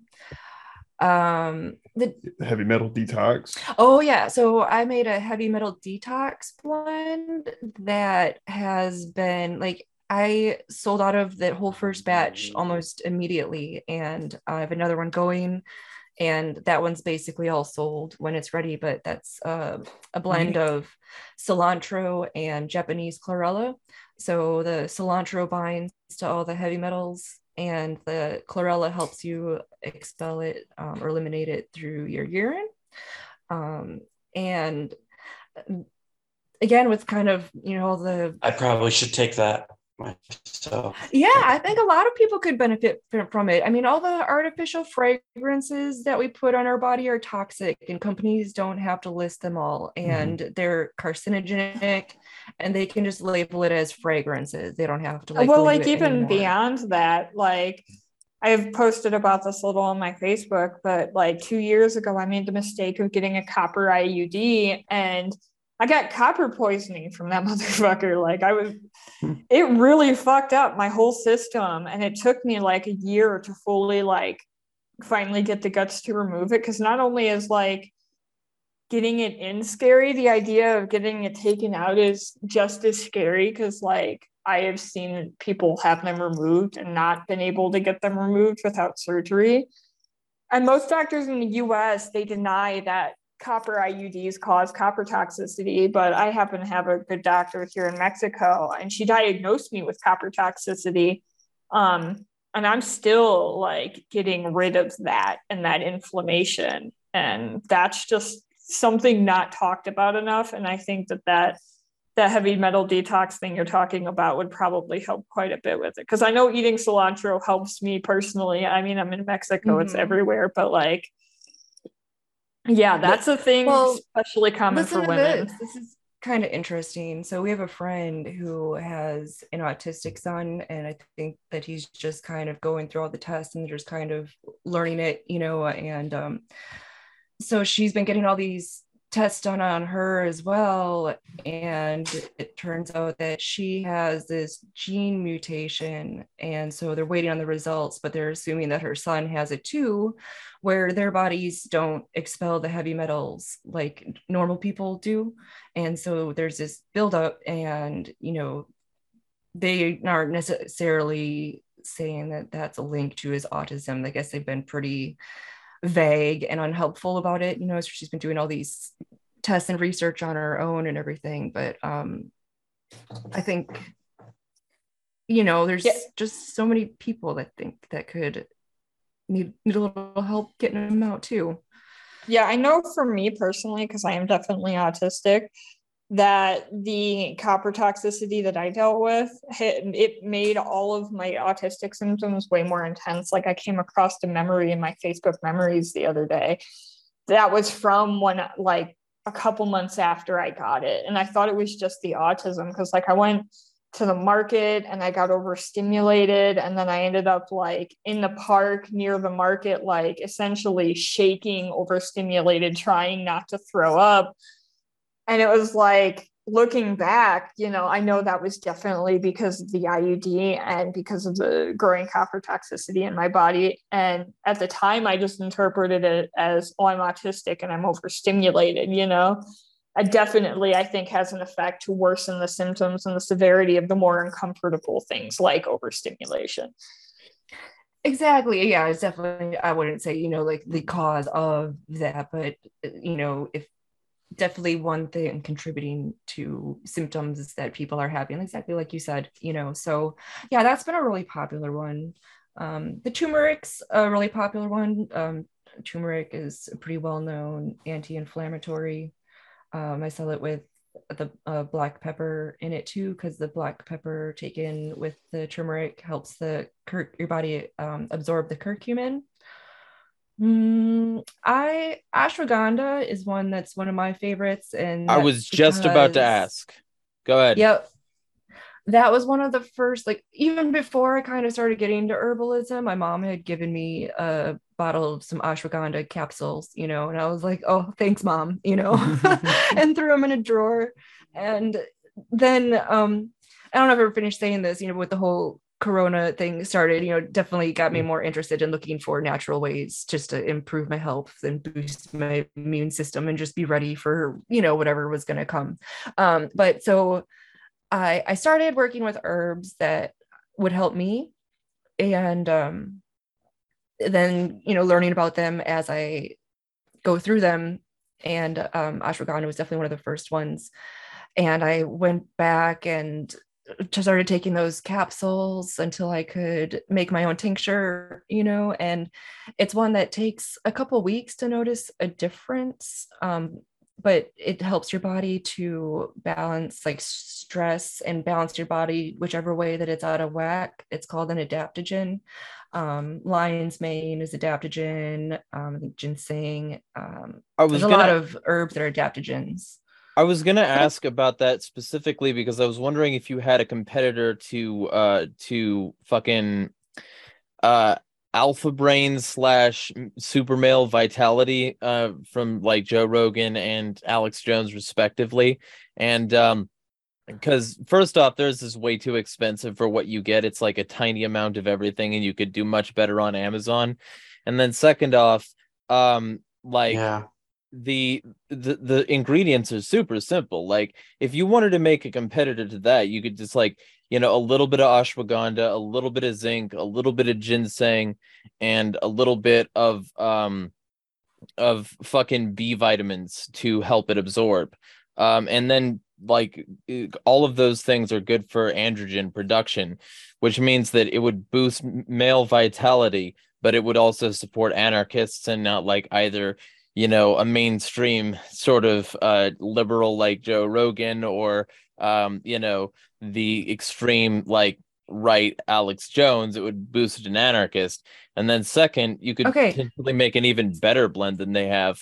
um the heavy metal detox oh yeah so i made a heavy metal detox blend that has been like i sold out of that whole first batch almost immediately and i have another one going and that one's basically all sold when it's ready but that's uh, a blend mm-hmm. of cilantro and japanese chlorella so the cilantro binds to all the heavy metals and the chlorella helps you expel it um, or eliminate it through your urine. Um, and again, with kind of you know all the I probably should take that myself. Yeah, I think a lot of people could benefit from it. I mean, all the artificial fragrances that we put on our body are toxic, and companies don't have to list them all, mm-hmm. and mm-hmm. they're carcinogenic, and they can just label it as fragrances. They don't have to like. Well, like even anymore. beyond that, like. I've posted about this a little on my Facebook, but like two years ago, I made the mistake of getting a copper IUD and I got copper poisoning from that motherfucker. Like I was, it really fucked up my whole system, and it took me like a year to fully like finally get the guts to remove it. Because not only is like getting it in scary, the idea of getting it taken out is just as scary. Because like I have seen people have them removed and not been able to get them removed without surgery. And most doctors in the US, they deny that copper IUDs cause copper toxicity, but I happen to have a good doctor here in Mexico, and she diagnosed me with copper toxicity. Um, and I'm still like getting rid of that and that inflammation. And that's just something not talked about enough. And I think that that that heavy metal detox thing you're talking about would probably help quite a bit with it. Because I know eating cilantro helps me personally. I mean, I'm in Mexico, mm-hmm. it's everywhere, but like yeah, that's a thing, well, especially common for women. This. this is kind of interesting. So we have a friend who has an autistic son, and I think that he's just kind of going through all the tests and just kind of learning it, you know. And um, so she's been getting all these tests done on her as well. And it turns out that she has this gene mutation. And so they're waiting on the results, but they're assuming that her son has it too, where their bodies don't expel the heavy metals like normal people do. And so there's this buildup, and, you know, they aren't necessarily saying that that's a link to his autism. I guess they've been pretty vague and unhelpful about it. You know, so she's been doing all these tests and research on her own and everything. But um, I think, you know, there's yeah. just so many people that think that could need, need a little help getting them out too. Yeah, I know for me personally, because I am definitely autistic, that the copper toxicity that I dealt with, it made all of my autistic symptoms way more intense. Like I came across a memory in my Facebook memories the other day that was from when like a couple months after I got it. And I thought it was just the autism because like I went to the market and I got overstimulated. And then I ended up like in the park near the market, like essentially shaking, overstimulated, trying not to throw up and it was like looking back, you know, I know that was definitely because of the IUD and because of the growing copper toxicity in my body. And at the time, I just interpreted it as, oh, I'm autistic and I'm overstimulated, you know. It definitely, I think, has an effect to worsen the symptoms and the severity of the more uncomfortable things like overstimulation. Exactly. Yeah, it's definitely, I wouldn't say, you know, like the cause of that, but, you know, if definitely one thing contributing to symptoms that people are having exactly like you said you know so yeah that's been a really popular one. Um, the turmeric's a really popular one. Um, turmeric is a pretty well known anti-inflammatory. Um, i sell it with the uh, black pepper in it too because the black pepper taken with the turmeric helps the cur- your body um, absorb the curcumin Mm, I ashwagandha is one that's one of my favorites, and I was just because, about to ask. Go ahead. Yep. that was one of the first like even before i kind of started getting into herbalism my mom had given me a bottle of some ashwagandha capsules you know and i was like oh thanks mom you know and threw them in a drawer and then um i don't know if i ever finished saying this you know with the whole corona thing started you know definitely got me mm. more interested in looking for natural ways just to improve my health and boost my immune system and just be ready for you know whatever was going to come. Um but so I, I started working with herbs that would help me and um, then you know learning about them as i go through them. And um, ashwagandha was definitely one of the first ones. And i went back and started taking those capsules until i could make my own tincture you know and it's one that takes a couple weeks to notice a difference um, but it helps your body to balance like stress and balance your body whichever way that it's out of whack. It's called an adaptogen. Um, lion's mane is adaptogen. Um, I think ginseng. Um, I was there's gonna, a lot of herbs that are adaptogens. I was gonna ask about that specifically because I was wondering if you had a competitor to uh to fucking uh alpha brain slash super male vitality uh from like joe rogan and alex jones respectively. And um because first off there's this way too expensive for what you get. It's like a tiny amount of everything and you could do much better on amazon. And then second off um like yeah the the the ingredients are super simple like if you wanted to make a competitor to that you could just like you know, a little bit of ashwagandha, a little bit of zinc, a little bit of ginseng, and a little bit of um of fucking B vitamins to help it absorb. Um, and then like all of those things are good for androgen production, which means that it would boost male vitality, but it would also support anarchists and not like either you know a mainstream sort of uh liberal like Joe Rogan or um you know the extreme like right Alex Jones, it would boost an anarchist. And then second, you could okay. potentially make an even better blend than they have.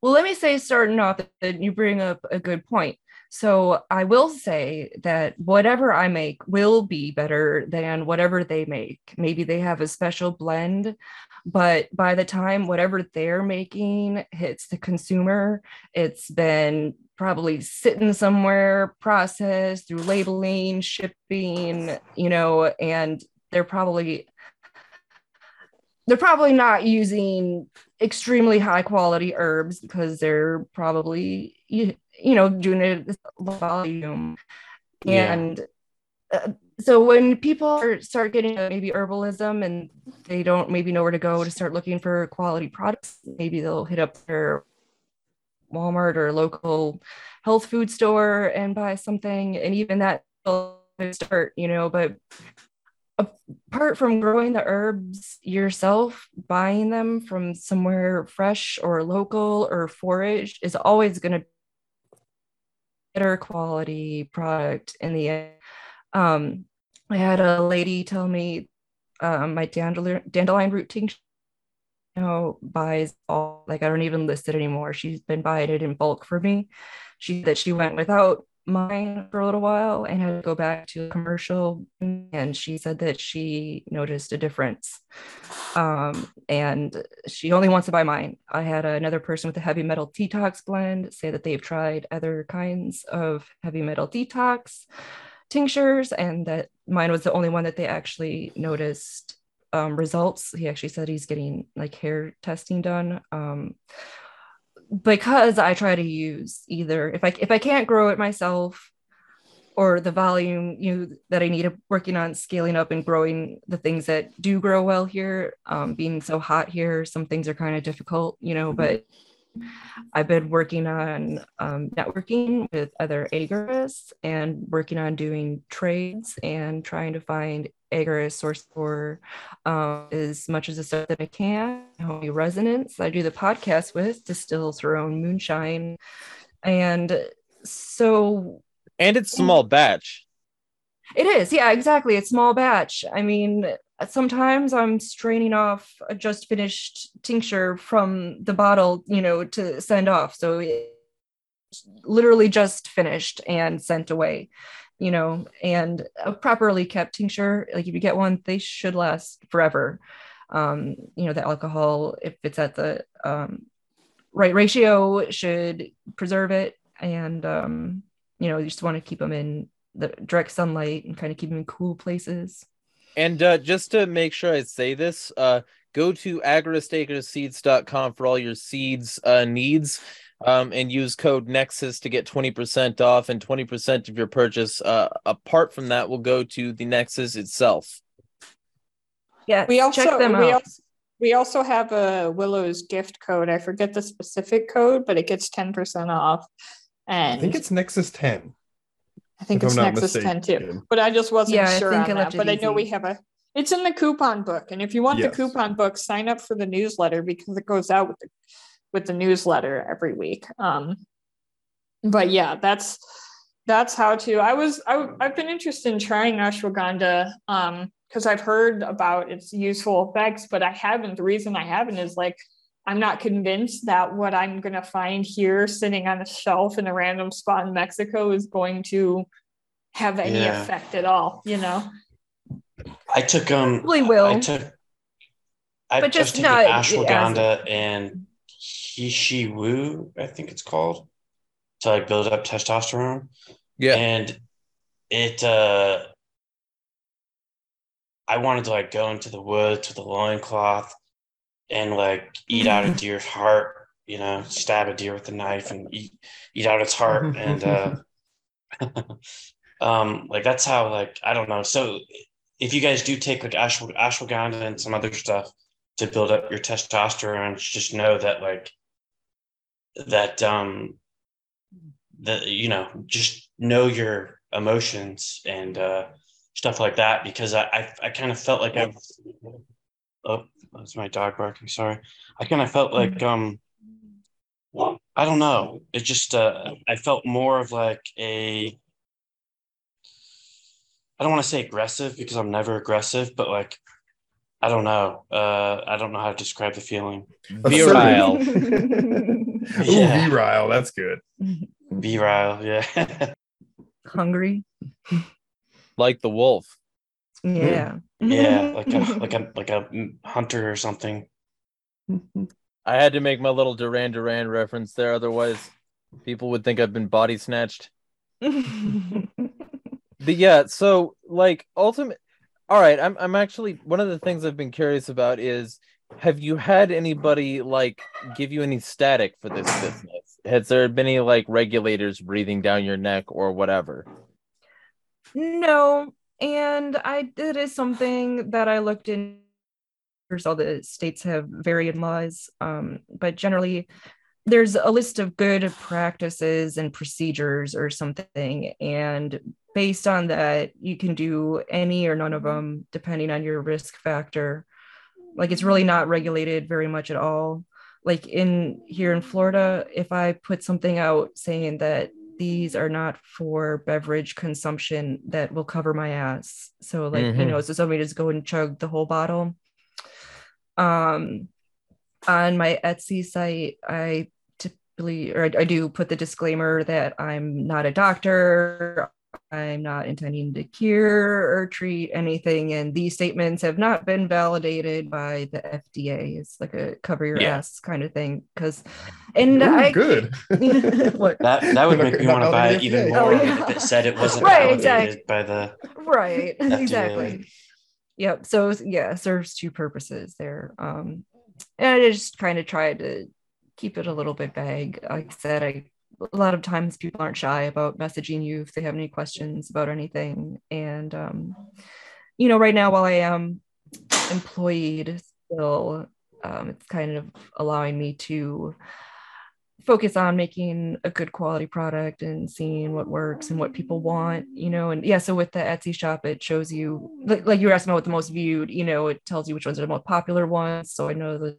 Well, let me say starting off that you bring up a good point. So I will say that whatever I make will be better than whatever they make. Maybe they have a special blend, but by the time whatever they're making hits the consumer, it's been probably sitting somewhere, processed through labeling, shipping, you know, and they're probably they're probably not using extremely high quality herbs because they're probably you, know doing it volume yeah. and uh, so when people start getting maybe herbalism and they don't maybe know where to go to start looking for quality products maybe they'll hit up their Walmart or local health food store and buy something. And even that they'll start, you know, but apart from growing the herbs yourself, buying them from somewhere fresh or local or foraged is always going to better quality product in the end. Um, I had a lady tell me um, my dandelion, dandelion root tincture know, buys all like I don't even list it anymore. She's been buying it in bulk for me. She that she went without mine for a little while and had to go back to a commercial and she said that she noticed a difference um, and she only wants to buy mine i had another person with a heavy metal detox blend say that they've tried other kinds of heavy metal detox tinctures and that mine was the only one that they actually noticed um, results. He actually said he's getting like hair testing done. Um, because I try to use either if I if I can't grow it myself or the volume you know, that I need working on scaling up and growing the things that do grow well here. Um, being so hot here, some things are kind of difficult, you know, but I've been working on um, networking with other agorists and working on doing trades and trying to find agorist source for um, as much as the stuff that I can. Homey Resonance, I do the podcast with, distills her own moonshine. And so. And it's small batch. It is. Yeah, exactly. It's small batch. I mean, sometimes I'm straining off a just finished tincture from the bottle, you know, to send off. So it, literally just finished and sent away you know and a properly kept tincture like if you get one they should last forever. Um you know the alcohol if it's at the um right ratio should preserve it. And um you know you just want to keep them in the direct sunlight and kind of keep them in cool places. And uh, just to make sure I say this, uh, go to agristakerseeds.com for all your seeds uh, needs um, and use code Nexus to get 20% off, and 20% of your purchase, uh, apart from that, will go to the Nexus itself. Yeah, we also, check them we out. Also, we also have a Willow's gift code. I forget the specific code, but it gets 10% off. And I think it's Nexus 10. I think it's Nexus mistaken. 10 too. But I just wasn't yeah, sure on that. But easy. I know we have a it's in the coupon book. And if you want yes. the coupon book, sign up for the newsletter because it goes out with the with the newsletter every week. Um but yeah, that's that's how to I was I, I've been interested in trying ashwagandha um because I've heard about its useful effects, but I haven't. The reason I haven't is like I'm not convinced that what I'm going to find here sitting on a shelf in a random spot in Mexico is going to have any yeah. effect at all, you know? I took um we will. I took I but just not ashwagandha and He Wu, I think it's called, to like build up testosterone. Yeah. And it uh I wanted to like go into the woods with a loincloth and like eat out a deer's heart, you know, stab a deer with a knife and eat eat out its heart. and uh um like that's how like I don't know. So if you guys do take like ashw- ashwagandha and some other stuff to build up your testosterone, just know that like that um that you know just know your emotions and uh stuff like that because I I, I kind of felt like I was oh that's my dog barking sorry I kind of felt like um I don't know it just uh I felt more of like a I don't want to say aggressive because I'm never aggressive, but like I don't know. Uh, I don't know how to describe the feeling. Virile. yeah. virile. That's good. Virile. Yeah. Hungry. Like the wolf. Yeah. Yeah, like a like a like a hunter or something. I had to make my little Duran Duran reference there, otherwise people would think I've been body snatched but yeah, so like ultimate all right, I'm I'm actually one of the things I've been curious about is have you had anybody like give you any static for this business? Has there been any like regulators breathing down your neck or whatever? No, and I it is something that I looked in. All the states have varied laws, um, but generally there's a list of good practices and procedures or something, and based on that, you can do any or none of them depending on your risk factor. Like it's really not regulated very much at all. Like in here in Florida, if I put something out saying that these are not for beverage consumption, that will cover my ass. So like, mm-hmm. you know, so somebody just go and chug the whole bottle. Um on my Etsy site, I typically or I, I do put the disclaimer that I'm not a doctor. I'm not intending to cure or treat anything, and these statements have not been validated by the FDA. It's like a cover your yeah. ass kind of thing. Because, and Ooh, I good. what that that would make me want to buy it even more. Oh, yeah. If it said it wasn't right, validated exactly. by the right, FDA. exactly. Yep. So yeah, serves two purposes there. Um, and I just kind of tried to keep it a little bit vague. Like I said, I a lot of times people aren't shy about messaging you if they have any questions about anything. And, um, you know, right now, while I am employed still, um, it's kind of allowing me to focus on making a good quality product and seeing what works and what people want, you know. And yeah, so with the Etsy shop, it shows you, like, like you were asking about what the most viewed, you know, it tells you which ones are the most popular ones. So I know the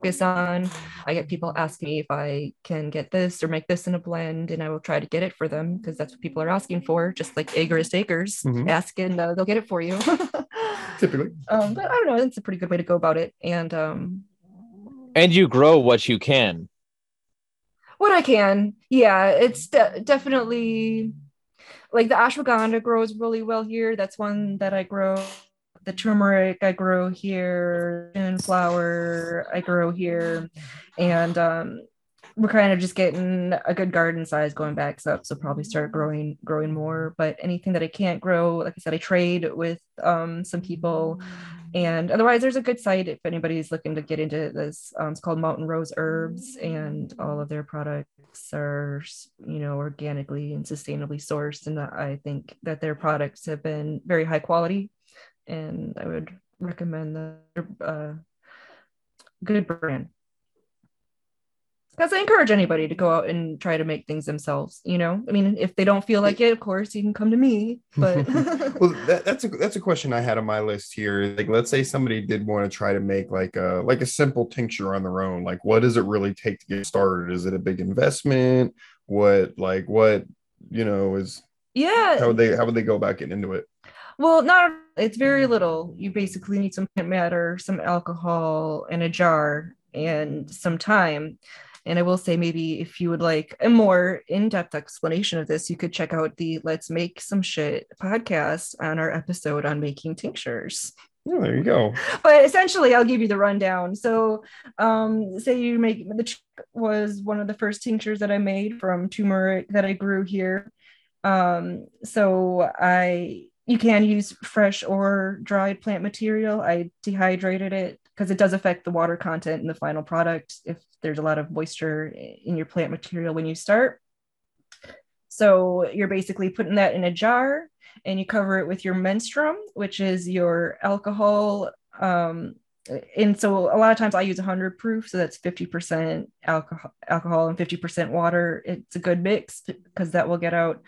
focus on. I get people asking me if I can get this or make this in a blend, and I will try to get it for them because that's what people are asking for. Just like Agorist Acres, mm-hmm. ask and uh, they'll get it for you. Typically, um, but I don't know. It's a pretty good way to go about it, and um, and you grow what you can. what I can. Yeah, it's de- definitely like the ashwagandha grows really well here. That's one that I grow. The turmeric I grow here, and flower I grow here, and um, we're kind of just getting a good garden size going back up so probably start growing growing more. But anything that i can't grow like i said i trade with um, some people. And otherwise there's a good site if anybody's looking to get into this. Um, it's called mountain rose herbs and all of their products are you know organically and sustainably sourced. And i think that their products have been very high quality and i would recommend the uh, good brand because I encourage anybody to go out and try to make things themselves. You know, I mean, if they don't feel like it, of course, you can come to me. But well, that, that's a that's a question I had on my list here. Like, let's say somebody did want to try to make like a like a simple tincture on their own. Like, what does it really take to get started? Is it a big investment? What like what you know is yeah? How would they how would they go about getting into it? Well, not it's very little. You basically need some plant matter, some alcohol, and a jar, and some time and I will say, maybe if you would like a more in depth explanation of this, you could check out the Let's Make Some Shit podcast on our episode on making tinctures. Oh, there you go. But essentially, I'll give you the rundown. So, um, say you make the was one of the first tinctures that I made from turmeric that I grew here. Um, so I you can use fresh or dried plant material. I dehydrated it because it does affect the water content in the final product if there's a lot of moisture in your plant material when you start. So you're basically putting that in a jar and you cover it with your menstruum, which is your alcohol. Um, and so a lot of times I use 100 proof, so that's 50% alcohol, alcohol and 50% water. It's a good mix because that will get out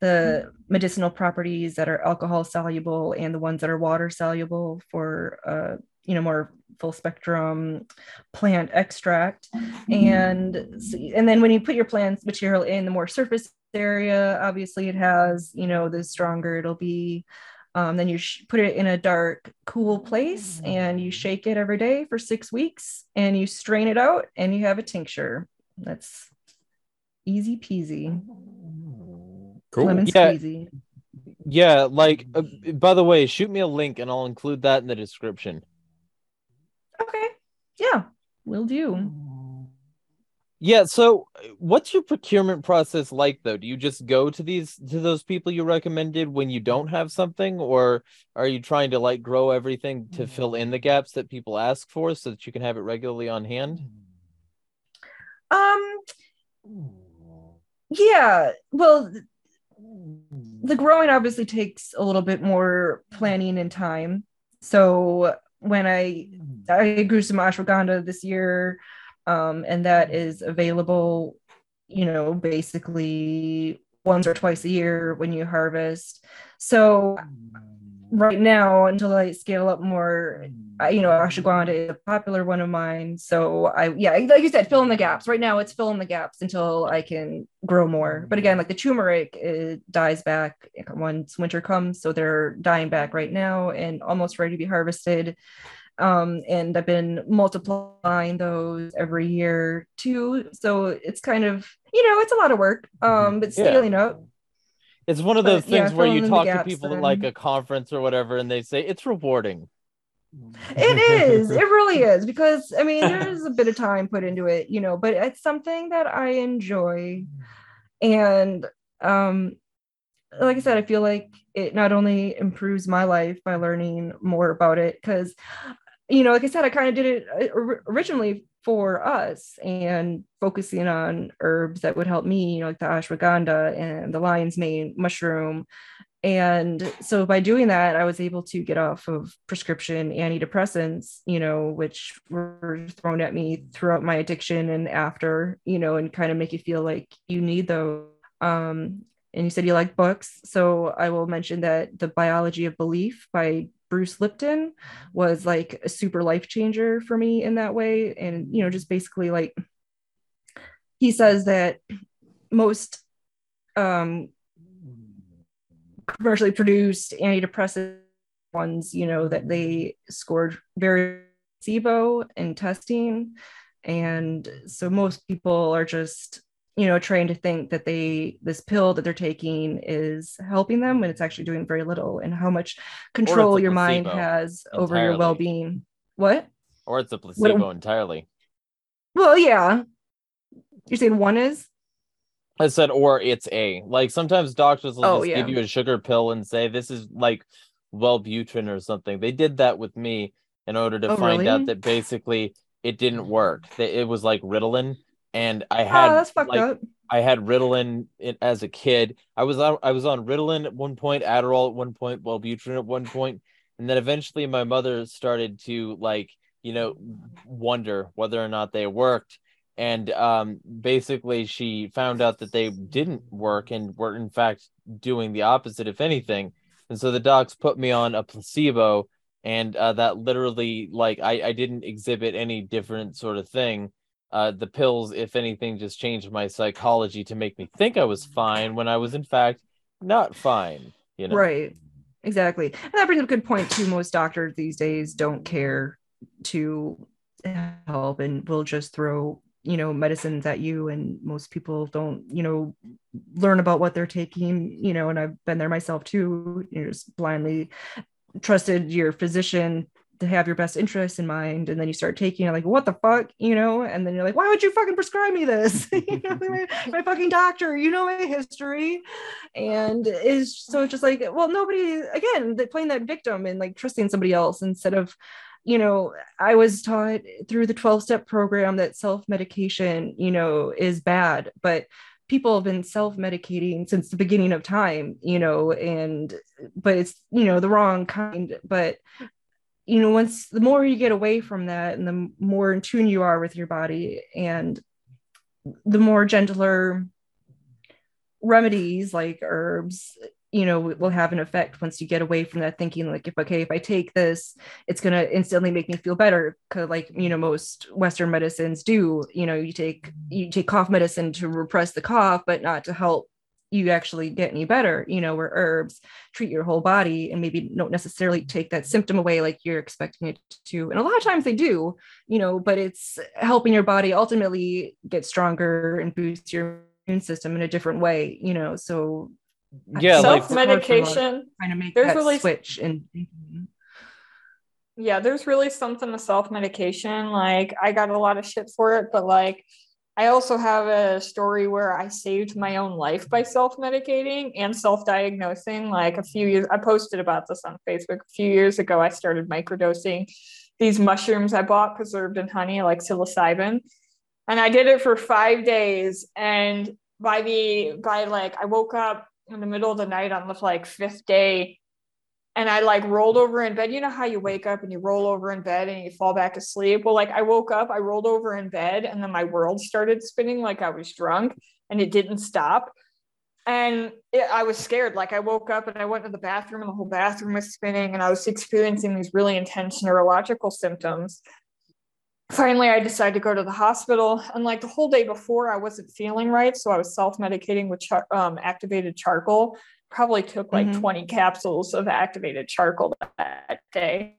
the medicinal properties that are alcohol soluble and the ones that are water soluble for uh, you know more full spectrum plant extract. And and then when you put your plant material in the more surface area obviously it has you know the stronger it'll be. Um, then you sh- put it in a dark cool place and you shake it every day for six weeks and you strain it out and you have a tincture. That's easy peasy cool Lemon yeah. Squeezy. Yeah, like uh, by the way, shoot me a link and I'll include that in the description. Okay. Yeah, will do. Yeah, so what's your procurement process like though? Do you just go to these to those people you recommended when you don't have something or are you trying to like grow everything to fill in the gaps that people ask for so that you can have it regularly on hand? Um Yeah, well the growing obviously takes a little bit more planning and time. So when I I grew some ashwagandha this year, um, and that is available, you know, basically once or twice a year when you harvest. So right now, until I scale up more, I, you know, ashwagandha is a popular one of mine. So I, yeah, like you said, fill in the gaps. Right now, it's fill in the gaps until I can grow more. But again, like the turmeric, it dies back once winter comes. So they're dying back right now and almost ready to be harvested. Um, and I've been multiplying those every year too. So it's kind of, you know, it's a lot of work, um, but scaling yeah. up. It's one of those but, things yeah, where you talk to people at like a conference or whatever, and they say it's rewarding. It is. it really is because I mean, there's a bit of time put into it, you know, but it's something that I enjoy, and um, like I said, I feel like it not only improves my life by learning more about it, because you know, like I said, I kind of did it uh, originally for us and focusing on herbs that would help me, you know, like the ashwagandha and the lion's mane mushroom. And so by doing that, I was able to get off of prescription antidepressants, you know, which were thrown at me throughout my addiction and after, you know, and kind of make you feel like you need those. Um, and you said you like books. So I will mention that The Biology of Belief by Bruce Lipton was like a super life changer for me in that way. And, you know, just basically like he says that most um, commercially produced antidepressant ones, you know, that they scored very placebo in testing. And so most people are just you know trying to think that they this pill that they're taking is helping them when it's actually doing very little and how much control your mind has entirely. over your well-being what or it's a placebo what, entirely well yeah you're saying one is I said, or it's a like sometimes doctors will oh, just yeah. give you a sugar pill and say this is like Wellbutrin or something. They did that with me in order to oh, find really? out that basically it didn't work. That it was like Ritalin, and I oh, had oh, that's fucked like, up. I had Ritalin as a kid. I was on I was on Ritalin at one point, Adderall at one point, Wellbutrin at one point, and then eventually my mother started to like you know wonder whether or not they worked and um, basically she found out that they didn't work and were in fact doing the opposite if anything and so the docs put me on a placebo and uh, that literally like I, I didn't exhibit any different sort of thing uh, the pills if anything just changed my psychology to make me think i was fine when i was in fact not fine you know? Right. Exactly. And that brings up a good point too. Most doctors these days don't care to help and will just throw you know medicines at you. And most people don't you know learn about what they're taking you know? And i've been there myself too you know just blindly trusted your physician to have your best interests in mind and then you start taking it like what the fuck? You know? And then you're like why would you fucking prescribe me this? You know my, my, fucking doctor. You know my history. And is so it's just like well nobody again playing that victim and like trusting somebody else instead of you know, I was taught through the 12 step program that self medication, you know, is bad, but people have been self medicating since the beginning of time, you know, and but it's, you know, the wrong kind. But, you know, once the more you get away from that and the more in tune you are with your body and the more gentler remedies like herbs you know will have an effect once you get away from that thinking like if okay if i take this it's going to instantly make me feel better. Because like you know most western medicines do you know you take you take cough medicine to repress the cough but not to help you actually get any better you know where herbs treat your whole body and maybe don't necessarily take that symptom away like you're expecting it to. And a lot of times they do you know but it's helping your body ultimately get stronger and boost your immune system in a different way you know so yeah self medication trying to make there's that really switch and mm-hmm. yeah there's really something to self medication like i got a lot of shit for it but like i also have a story where i saved my own life by self medicating and self diagnosing like a few years i posted about this on facebook a few years ago. I started microdosing these mushrooms i bought preserved in honey like psilocybin and i did it for five days and by the by like i woke up in the middle of the night on the like fifth day and I like rolled over in bed. You know how you wake up and you roll over in bed and you fall back asleep? Well, like I woke up, I rolled over in bed, and then my world started spinning like I was drunk and it didn't stop. And it, I was scared. Like I woke up and I went to the bathroom and the whole bathroom was spinning and I was experiencing these really intense neurological symptoms finally i decided to go to the hospital and like the whole day before i wasn't feeling right so i was self-medicating with char- um, activated charcoal probably took like mm-hmm. 20 capsules of activated charcoal that day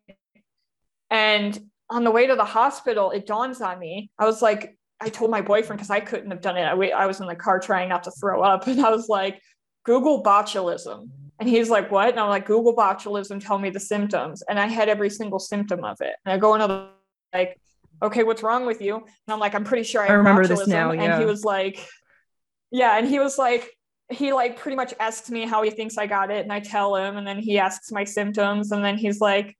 and on the way to the hospital it dawns on me i was like i told my boyfriend because i couldn't have done it I, I was in the car trying not to throw up and i was like google botulism and he's like, what? And I'm like, Google botulism, tell me the symptoms. And I had every single symptom of it. And I go into the, like okay, what's wrong with you? And I'm like, I'm pretty sure I, I remember botulism. this now. Yeah. And he was like, yeah. And he was like, he like pretty much asks me how he thinks I got it. And I tell him, and then he asks my symptoms. And then he's like,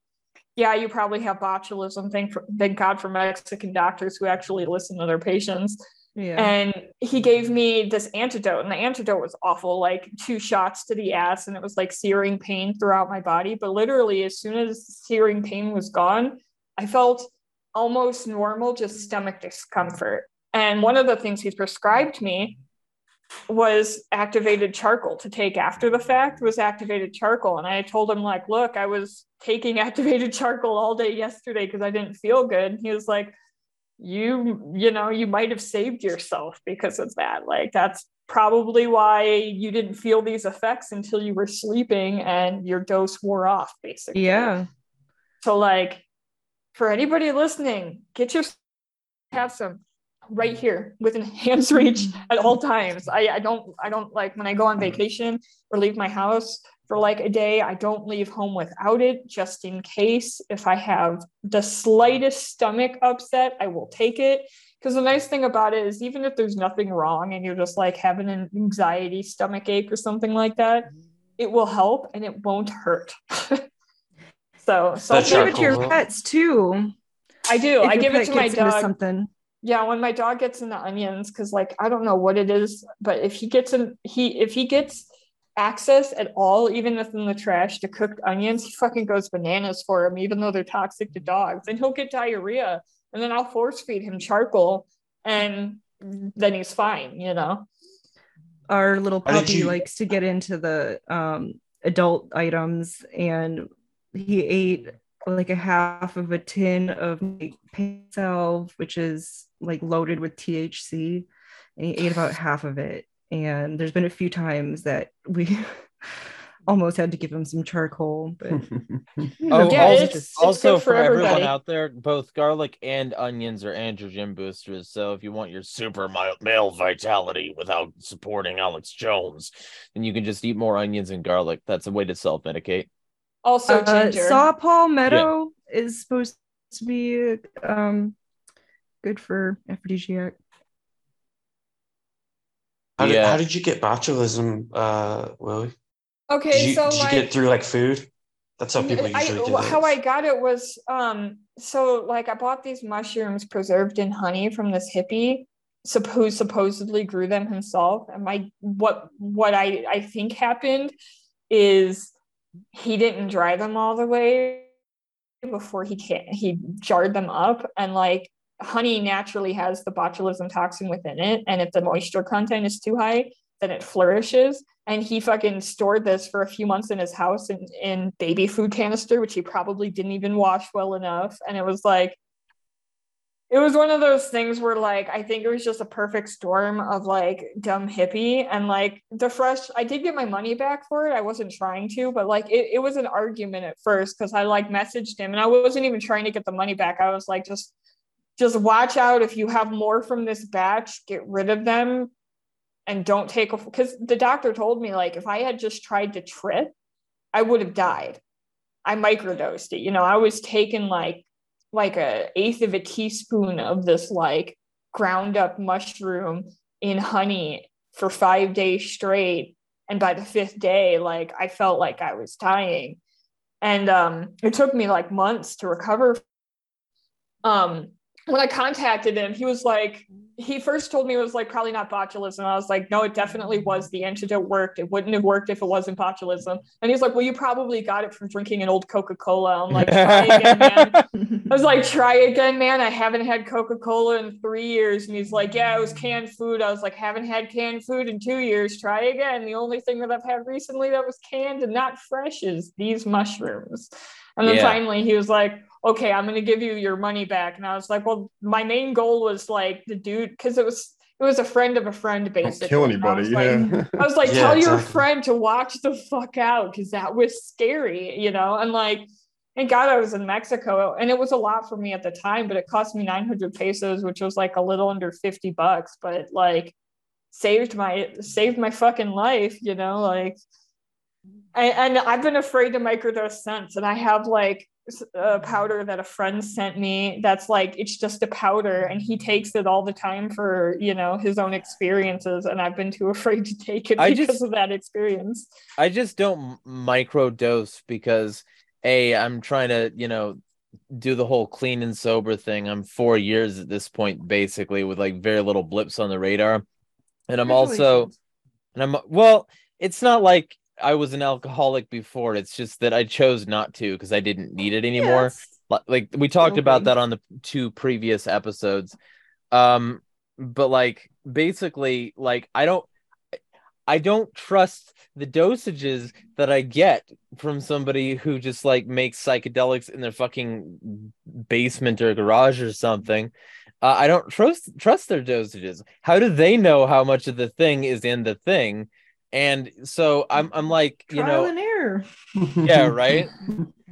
yeah, you probably have botulism. Thank, for, thank God for Mexican doctors who actually listen to their patients. Yeah. And he gave me this antidote, and the antidote was awful like two shots to the ass, and it was like searing pain throughout my body. But literally, as soon as searing pain was gone, I felt almost normal, just stomach discomfort. And one of the things he's prescribed me was activated charcoal to take after the fact was activated charcoal. And i told him like look i was taking activated charcoal all day yesterday because i didn't feel good. And he was like you you know you might have saved yourself because of that. Like that's probably why you didn't feel these effects until you were sleeping and your dose wore off basically. Yeah. So like for anybody listening, get your have some right here within hands reach at all times. I, I don't I don't like when I go on mm-hmm. vacation or leave my house for like a day, I don't leave home without it just in case if I have the slightest stomach upset, I will take it. Because the nice thing about it is even if there's nothing wrong and you're just like having an anxiety stomach ache or something like that, mm-hmm. it will help and it won't hurt. so so give it to your pets too. I do. I give it to my dog. Something yeah when my dog gets in the onions because like i don't know what it is but if he gets in he if he gets access at all even if in the trash to cooked onions he fucking goes bananas for them even though they're toxic to dogs. And he'll get diarrhea and then i'll force feed him charcoal and then he's fine you know? Our little puppy you... likes to get into the um, adult items and he ate like a half of a tin of pain salve, which is like loaded with THC, and he ate about half of it. And there's been a few times that we almost had to give him some charcoal, but oh, yeah, also, it's, also for, for everyone out there, both garlic and onions are androgen boosters. So if you want your super male vitality without supporting Alex Jones, then you can just eat more onions and garlic. That's a way to self medicate. Also, uh, saw palmetto yeah. is supposed to be um good for aphrodisiac. How did, yeah. how did you get botulism, uh, Willie? Okay, did you, so did like, you get through like food? That's how people usually I, do it. How I got it was um so like I bought these mushrooms preserved in honey from this hippie suppose supposedly grew them himself and my what what I I think happened is he didn't dry them all the way before he can he jarred them up and like honey naturally has the botulism toxin within it and if the moisture content is too high then it flourishes and he fucking stored this for a few months in his house in, in baby food canister which he probably didn't even wash well enough and it was like it was one of those things where like I think it was just a perfect storm of like dumb hippie and like the fresh I did get my money back for it. I wasn't trying to, but like it, it was an argument at first because I like messaged him and I wasn't even trying to get the money back. I was like just just watch out if you have more from this batch, get rid of them and don't take because the doctor told me like if I had just tried to trip, I would have died. I microdosed it. You know, I was taking like like a eighth of a teaspoon of this like ground up mushroom in honey for five days straight and by the fifth day like i felt like i was dying and um it took me like months to recover um when I contacted him, he was like, he first told me it was like probably not botulism. I was like, no, it definitely was. The antidote worked. It wouldn't have worked if it wasn't botulism. And he's like, well, you probably got it from drinking an old Coca Cola. I'm like, try again, man. I was like, try again, man. I haven't had Coca Cola in three years. And he's like, yeah, it was canned food. I was like, haven't had canned food in two years. Try again. The only thing that I've had recently that was canned and not fresh is these mushrooms. And then yeah. finally he was like, okay, I'm going to give you your money back. And I was like, well, my main goal was like the dude, because it was, it was a friend of a friend, basically. Don't kill anybody. I yeah. Like, I was like, yeah, tell exactly. your friend to watch the fuck out because that was scary, you know? And like, thank God I was in Mexico and it was a lot for me at the time, but it cost me 900 pesos, which was like a little under 50 bucks, but like saved my, saved my fucking life, you know? Like, and, and I've been afraid to microdose since. And I have like a uh, powder that a friend sent me that's like it's just a powder and he takes it all the time for you know his own experiences and i've been too afraid to take it I because just, of that experience. I just don't micro dose because a i'm trying to you know do the whole clean and sober thing. I'm four years at this point basically with like very little blips on the radar. And i'm also and i'm well it's not like I was an alcoholic before. It's just that I chose not to because I didn't need it anymore. Yes. Like we talked okay. about that on the two previous episodes. Um, but like basically, like I don't, I don't trust the dosages that I get from somebody who just like makes psychedelics in their fucking basement or garage or something. Uh, I don't trust trust their dosages. How do they know how much of the thing is in the thing? And so I'm I'm like, you Trial know, and error. yeah, right.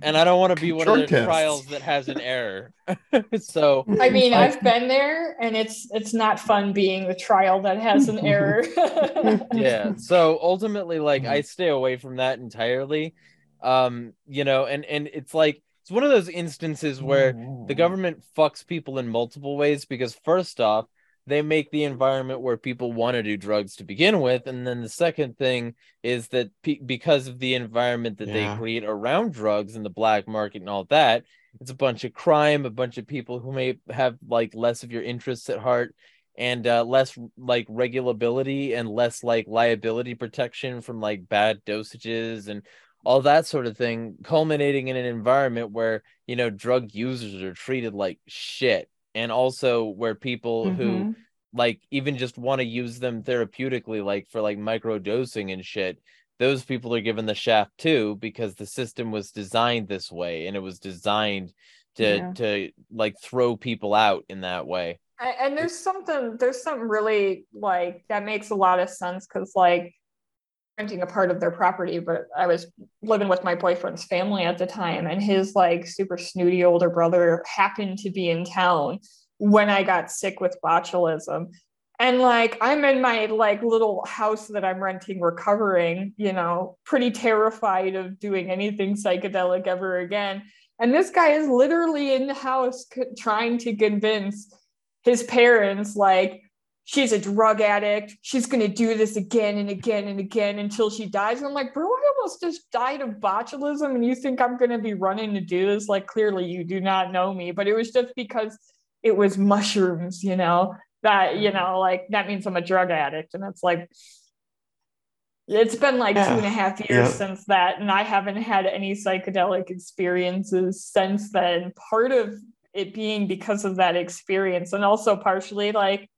and I don't want to be one Short of the trials that has an error. so I mean, I've been there, and it's it's not fun being the trial that has an error. yeah. So ultimately, like I stay away from that entirely. Um, you know, and and it's like it's one of those instances where the government fucks people in multiple ways because first off they make the environment where people want to do drugs to begin with and then the second thing is that pe- because of the environment that yeah. they create around drugs and the black market and all that it's a bunch of crime a bunch of people who may have like less of your interests at heart and uh, less like regulability and less like liability protection from like bad dosages and all that sort of thing culminating in an environment where you know drug users are treated like shit and also where people mm-hmm. who like even just want to use them therapeutically like for like micro dosing and shit those people are given the shaft too because the system was designed this way and it was designed to yeah. to like throw people out in that way and there's something there's something really like that makes a lot of sense because like renting a part of their property, but I was living with my boyfriend's family at the time, and his like super snooty older brother happened to be in town when I got sick with botulism. And like I'm in my like little house that I'm renting, recovering, you know, pretty terrified of doing anything psychedelic ever again. And this guy is literally in the house trying to convince his parents, like, she's a drug addict. She's going to do this again and again and again until she dies. And I'm like, bro, I almost just died of botulism. And you think I'm going to be running to do this? Like, clearly you do not know me. But it was just because it was mushrooms, you know, that, you know, like that means I'm a drug addict. And it's like, it's been like yeah. two and a half years yeah. since that. And I haven't had any psychedelic experiences since then. Part of it being because of that experience, and also partially like,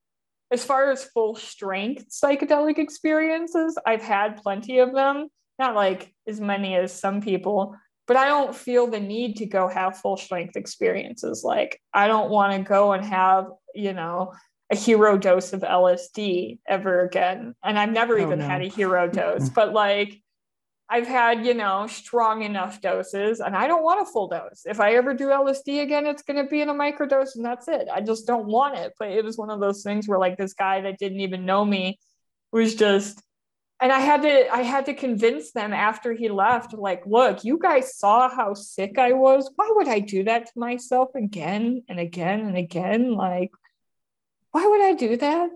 as far as full strength psychedelic experiences, I've had plenty of them, not like as many as some people, but I don't feel the need to go have full strength experiences. Like, I don't want to go and have, you know, a hero dose of LSD ever again. And I've never oh, even no. had a hero dose, but like, I've had, you know, strong enough doses and I don't want a full dose. If I ever do LSD again, it's going to be in a microdose and that's it. I just don't want it. But it was one of those things where like this guy that didn't even know me was just and I had to I had to convince them after he left like, look, you guys saw how sick I was. Why would I do that to myself again and again and again? Like why would I do that?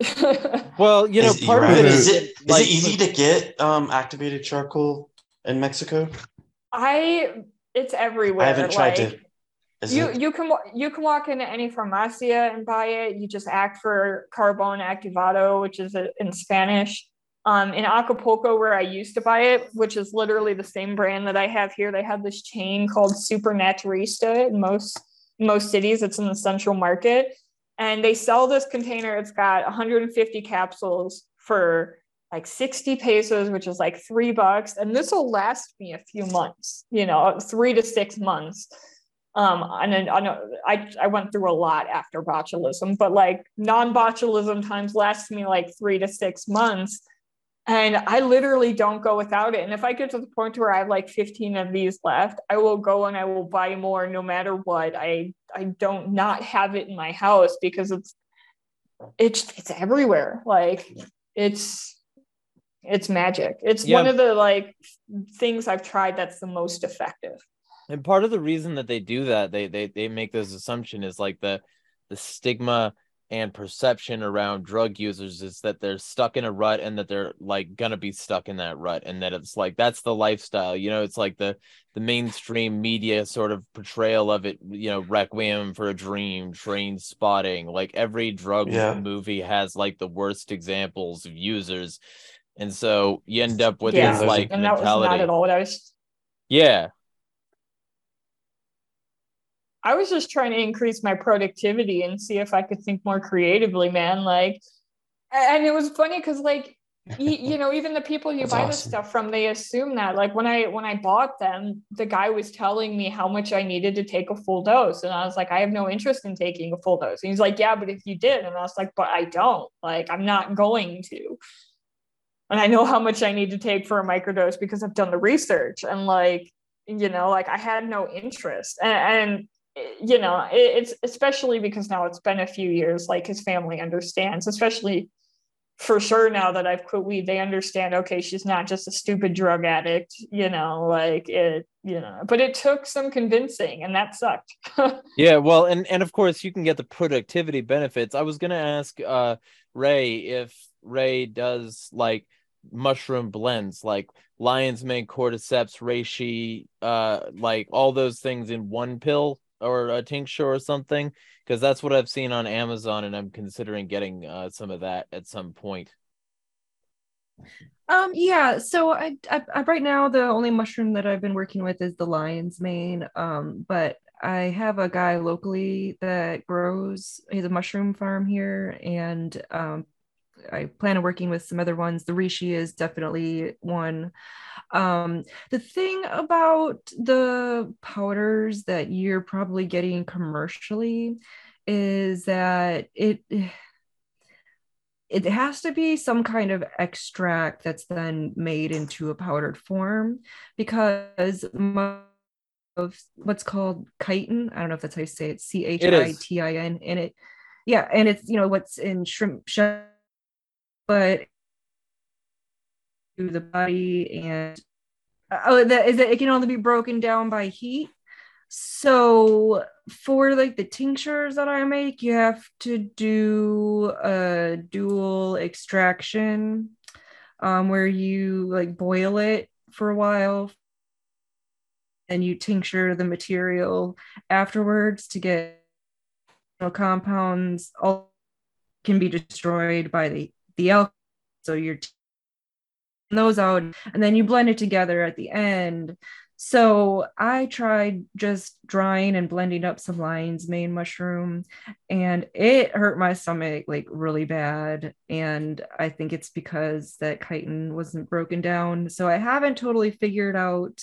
well, you know, is, part right. of it is, is it like, is it easy to get um, activated charcoal in Mexico? I it's everywhere. I haven't tried like, to. Is you it? you can you can walk into any farmacia and buy it. You just act for carbon activado, which is in Spanish. Um, in Acapulco, where I used to buy it, which is literally the same brand that I have here, they have this chain called Supernaturista in most most cities. It's in the central market and they sell this container. It's got 150 capsules for like 60 pesos, which is like three bucks. And this will last me a few months, you know, three to six months. Um, and then I know I, I went through a lot after botulism, but like non botulism times lasts me like three to six months and I literally don't go without it. And if I get to the point where I have like 15 of these left, I will go and I will buy more no matter what. I I don't not have it in my house because it's it's it's everywhere. Like it's it's magic. It's yeah. one of the like things I've tried that's the most effective. And part of the reason that they do that, they they they make this assumption is like the the stigma and perception around drug users is that they're stuck in a rut and that they're like gonna be stuck in that rut and that it's like that's the lifestyle you know it's like the the mainstream media sort of portrayal of it you know requiem for a dream Trainspotting like every drug yeah. movie has like the worst examples of users and so you end up with yeah. this like and mentality. that was not at all what i was yeah I was just trying to increase my productivity and see if I could think more creatively, man. Like, and it was funny because, like, you, you, know, even the people you That's buy awesome. this stuff from, they assume that. Like, when I when I bought them, the guy was telling me how much I needed to take a full dose, and I was like, I have no interest in taking a full dose. And he's like, Yeah, but if you did, and I was like, But I don't. Like, I'm not going to. And I know how much I need to take for a microdose because I've done the research, and like you know like i had no interest and, and you know it's especially because now it's been a few years like his family understands especially for sure now that I've quit weed, they understand, okay, she's not just a stupid drug addict, you know, like it, you know, but it took some convincing and that sucked. yeah. Well, and, and of course you can get the productivity benefits. I was going to ask uh, Ray if Ray does like mushroom blends, like lion's mane, cordyceps, reishi, uh, like all those things in one pill or a tincture or something because that's what I've seen on Amazon, and I'm considering getting uh, some of that at some point. Um, yeah. So I, I, I, right now the only mushroom that I've been working with is the lion's mane. Um, but I have a guy locally that grows. He's a mushroom farm here, and um, I plan on working with some other ones. The reishi is definitely one. Um, the thing about the powders that you're probably getting commercially is that it it has to be some kind of extract that's then made into a powdered form because of what's called chitin. I don't know if that's how you say it. C H I T I N. And it, yeah, and it's you know what's in shrimp, but the body and oh that is that it can only be broken down by heat? So for like the tinctures that i make you have to do a dual extraction um, where you like boil it for a while and you tincture the material afterwards to get compounds all can be destroyed by the the so you're those out and then you blend it together at the end. So i tried just drying and blending up some lion's mane mushroom and it hurt my stomach like really bad and i think it's because that chitin wasn't broken down. So i haven't totally figured out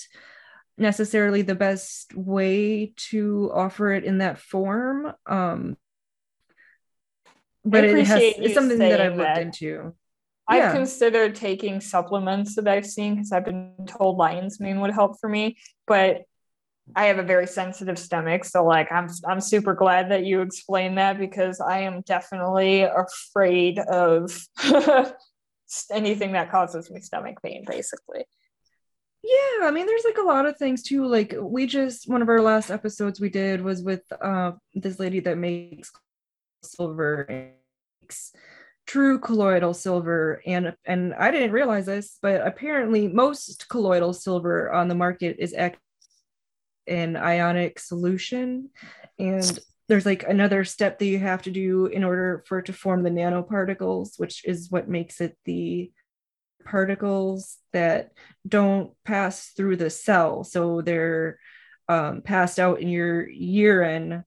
necessarily the best way to offer it in that form um but it has it's something that i've looked that. into I've considered taking supplements that I've seen because I've been told lion's mane would help for me, but I have a very sensitive stomach, so like I'm I'm super glad that you explained that because I am definitely afraid of anything that causes me stomach pain, basically. Yeah, I mean, there's like a lot of things too. Like we just one of our last episodes we did was with uh, this lady that makes silver true colloidal silver and and I didn't realize this but apparently most colloidal silver on the market is in ionic solution. And there's like another step that you have to do in order for it to form the nanoparticles which is what makes it the particles that don't pass through the cell. So they're um, passed out in your urine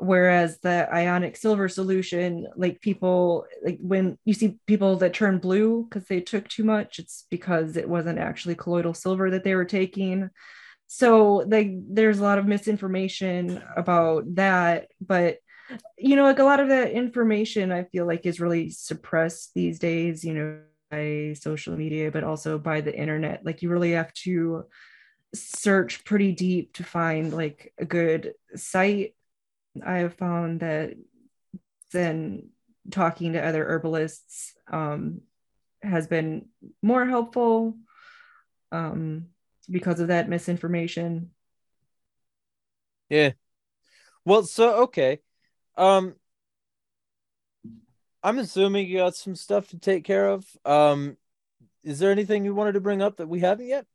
whereas the ionic silver solution like people like when you see people that turn blue because they took too much it's because it wasn't actually colloidal silver that they were taking. So like there's a lot of misinformation about that but you know like a lot of that information i feel like is really suppressed these days you know by social media but also by the internet. Like you really have to search pretty deep to find like a good site I have found that then talking to other herbalists um, has been more helpful um, because of that misinformation. Yeah. Well, so okay. Um I'm assuming you got some stuff to take care of. Um is there anything you wanted to bring up that we haven't yet?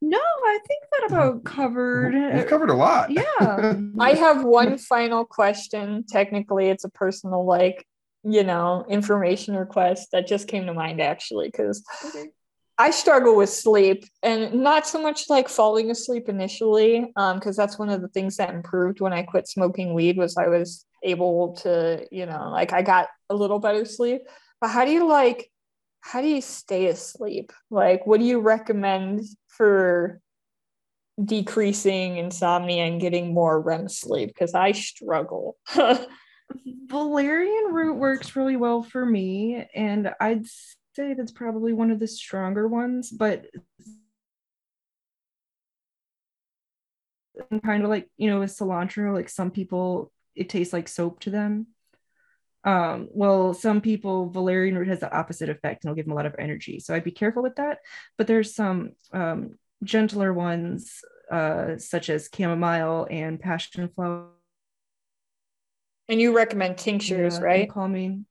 No, I think that about covered. We've covered a lot. Yeah. I have one final question. Technically, it's a personal, like, you know, information request that just came to mind actually, because okay. I struggle with sleep and not so much like falling asleep initially, um, because that's one of the things that improved when I quit smoking weed was I was able to, you know, like I got a little better sleep. But how do you like how do you stay asleep? Like, what do you recommend for decreasing insomnia and getting more REM sleep? Because I struggle. Valerian root works really well for me, and I'd say that's probably one of the stronger ones, but kind of like you know with cilantro like some people it tastes like soap to them um, well some people valerian root has the opposite effect and will give them a lot of energy so i'd be careful with that but there's some um, gentler ones uh, such as chamomile and passion flower and you recommend tinctures yeah, right calming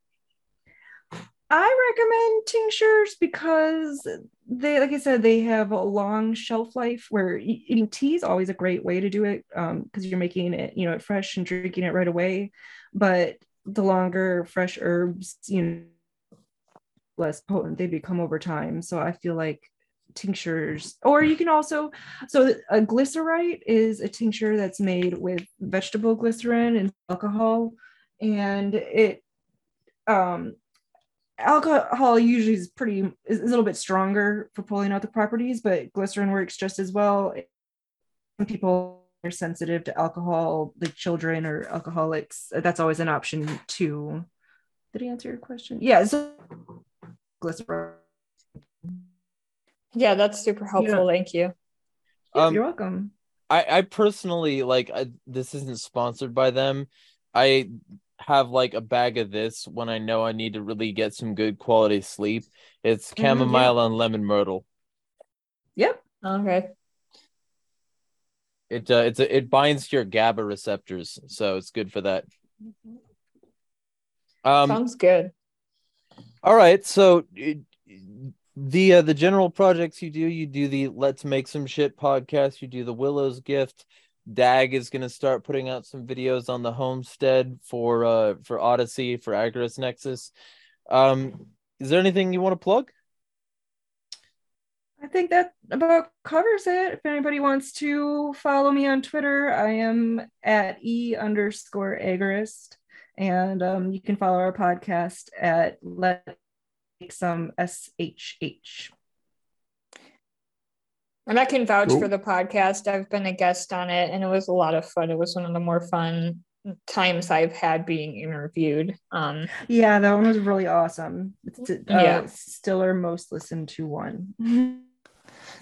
I recommend tinctures because they, like I said, they have a long shelf life. Where eating tea is always a great way to do it because um, you're making it, you know, fresh and drinking it right away. But the longer fresh herbs, you know, less potent they become over time. So I feel like tinctures, or you can also, so a glycerite is a tincture that's made with vegetable glycerin and alcohol, and it um alcohol usually is pretty is a little bit stronger for pulling out the properties but glycerin works just as well some people are sensitive to alcohol like children or alcoholics that's always an option too did he answer your question yeah so glycerin yeah that's super helpful yeah. thank you yeah, um, you're welcome i i personally like I, this isn't sponsored by them i have like a bag of this when I know I need to really get some good quality sleep. It's chamomile mm-hmm, yeah. and lemon myrtle. Yep. Okay. It uh, it's a, it binds to your GABA receptors, so it's good for that. Um, Sounds good. All right, so it, the uh, the general projects you do, you do the Let's Make Some Shit podcast, you do the Willow's Gift, Dag is going to start putting out some videos on the homestead for uh for Odysee for Agorist Nexus. Um, is there anything you want to plug? I think that about covers it. If anybody wants to follow me on Twitter, I am at e underscore agorist, and um, you can follow our podcast at let some shh. And I can vouch cool. for the podcast. I've been a guest on it and it was a lot of fun. It was one of the more fun times I've had being interviewed. Um, yeah, that one was really awesome. It's uh, yeah. still our most listened to one.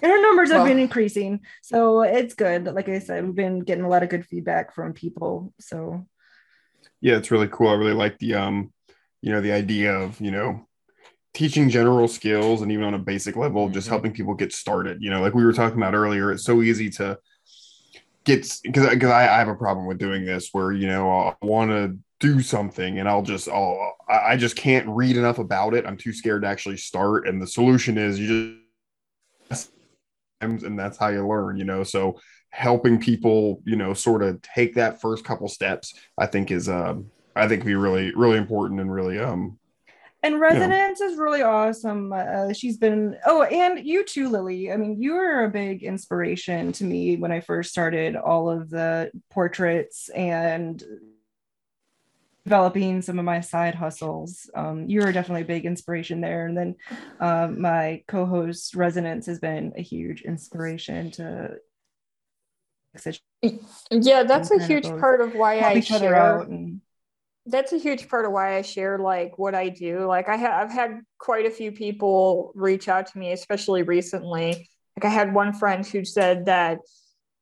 and our numbers have well, been increasing. So it's good. Like I said, we've been getting a lot of good feedback from people. So yeah, it's really cool. I really like the um, you know, the idea of, you know, teaching general skills and even on a basic level, just mm-hmm. helping people get started. You know, like we were talking about earlier, it's so easy to get because because I, I have a problem with doing this where you know I want to do something and I'll just I'll I just can't read enough about it. I'm too scared to actually start. And the solution is you just and that's how you learn. You know, so helping people you know sort of take that first couple steps, I think is um I think be really really important and really um and resonance yeah. is really awesome uh, she's been oh and you too lily i mean you were a big inspiration to me when i first started all of the portraits and developing some of my side hustles um, you were definitely a big inspiration there and then um, my co-host resonance has been a huge inspiration to yeah that's a huge part of why i share and, that's a huge part of why I share like what I do. Like I have I've had quite a few people reach out to me, especially recently. Like I had one friend who said that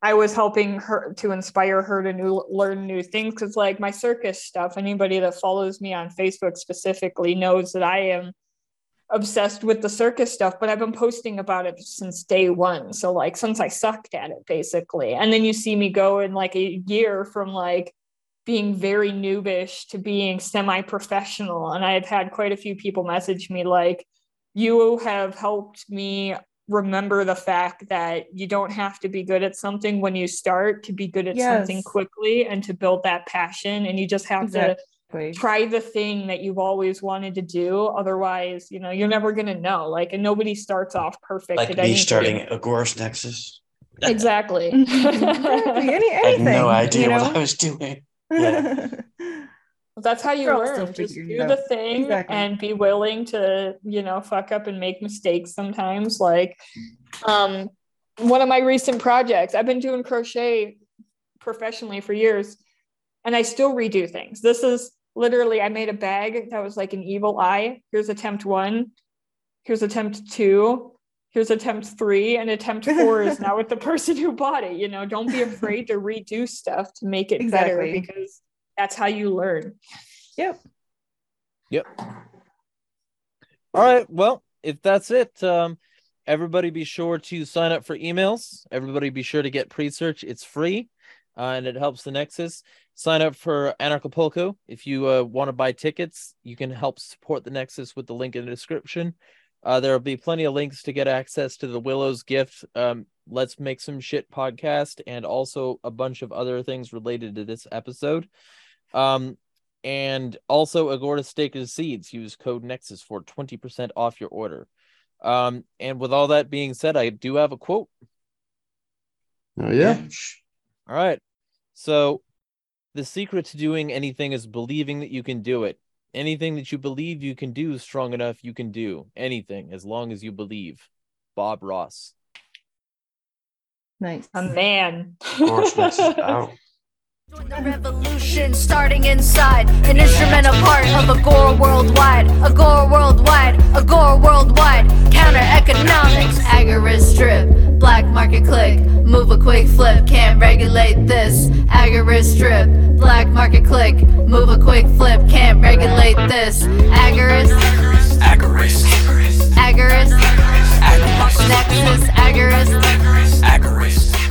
I was helping her to inspire her to new, learn new things because like my circus stuff. Anybody that follows me on Facebook specifically knows that I am obsessed with the circus stuff, but I've been posting about it since day one. So like since I sucked at it basically. And then you see me go in like a year from like being very noobish to being semi-professional and i've had quite a few people message me like you have helped me remember the fact that you don't have to be good at something when you start to be good at yes. something quickly and to build that passion and you just have exactly. to try the thing that you've always wanted to do otherwise you know you're never going to know like and nobody starts off perfect like me starting agorist nexus exactly, exactly. Any, anything, I had no idea you know? what I was doing yeah. That's how you learn. Just do the thing exactly. and be willing to, you know, fuck up and make mistakes sometimes. Like um one of my recent projects, I've been doing crochet professionally for years and I still redo things. This is literally I made a bag that was like an evil eye. Here's attempt 1. Here's attempt 2. here's attempt three and attempt four is now with the person who bought it you know don't be afraid to redo stuff to make it exactly. better because that's how you learn. Yep. Yep. All right. Well if that's it um everybody be sure to sign up for emails. Everybody be sure to get Presearch. It's free uh, and it helps the nexus. Sign up for anarchapulco. If you uh, want to buy tickets you can help support the nexus with the link in the description. Uh, there will be plenty of links to get access to the Willow's gift. Um, Let's make some shit podcast, and also a bunch of other things related to this episode. Um, and also Agora Steak and Seeds. Use code Nexus for twenty percent off your order. Um, and with all that being said, I do have a quote. Oh yeah. All right. So, the secret to doing anything is believing that you can do it. Anything that you believe you can do strong enough, you can do anything as long as you believe. Bob Ross. Nice. A man. Of course, out. The revolution starting inside. An instrumental part of Agora Worldwide. Agora Worldwide. Agora Worldwide. Counter economics. Agorist strip. Black market click. Move a quick flip. Can't regulate this. Agorist strip. Black market click. Move a quick flip. Can't regulate this. Agorist. Agorist. Agorist. Agorist. Nexus. Agorist. Agorist.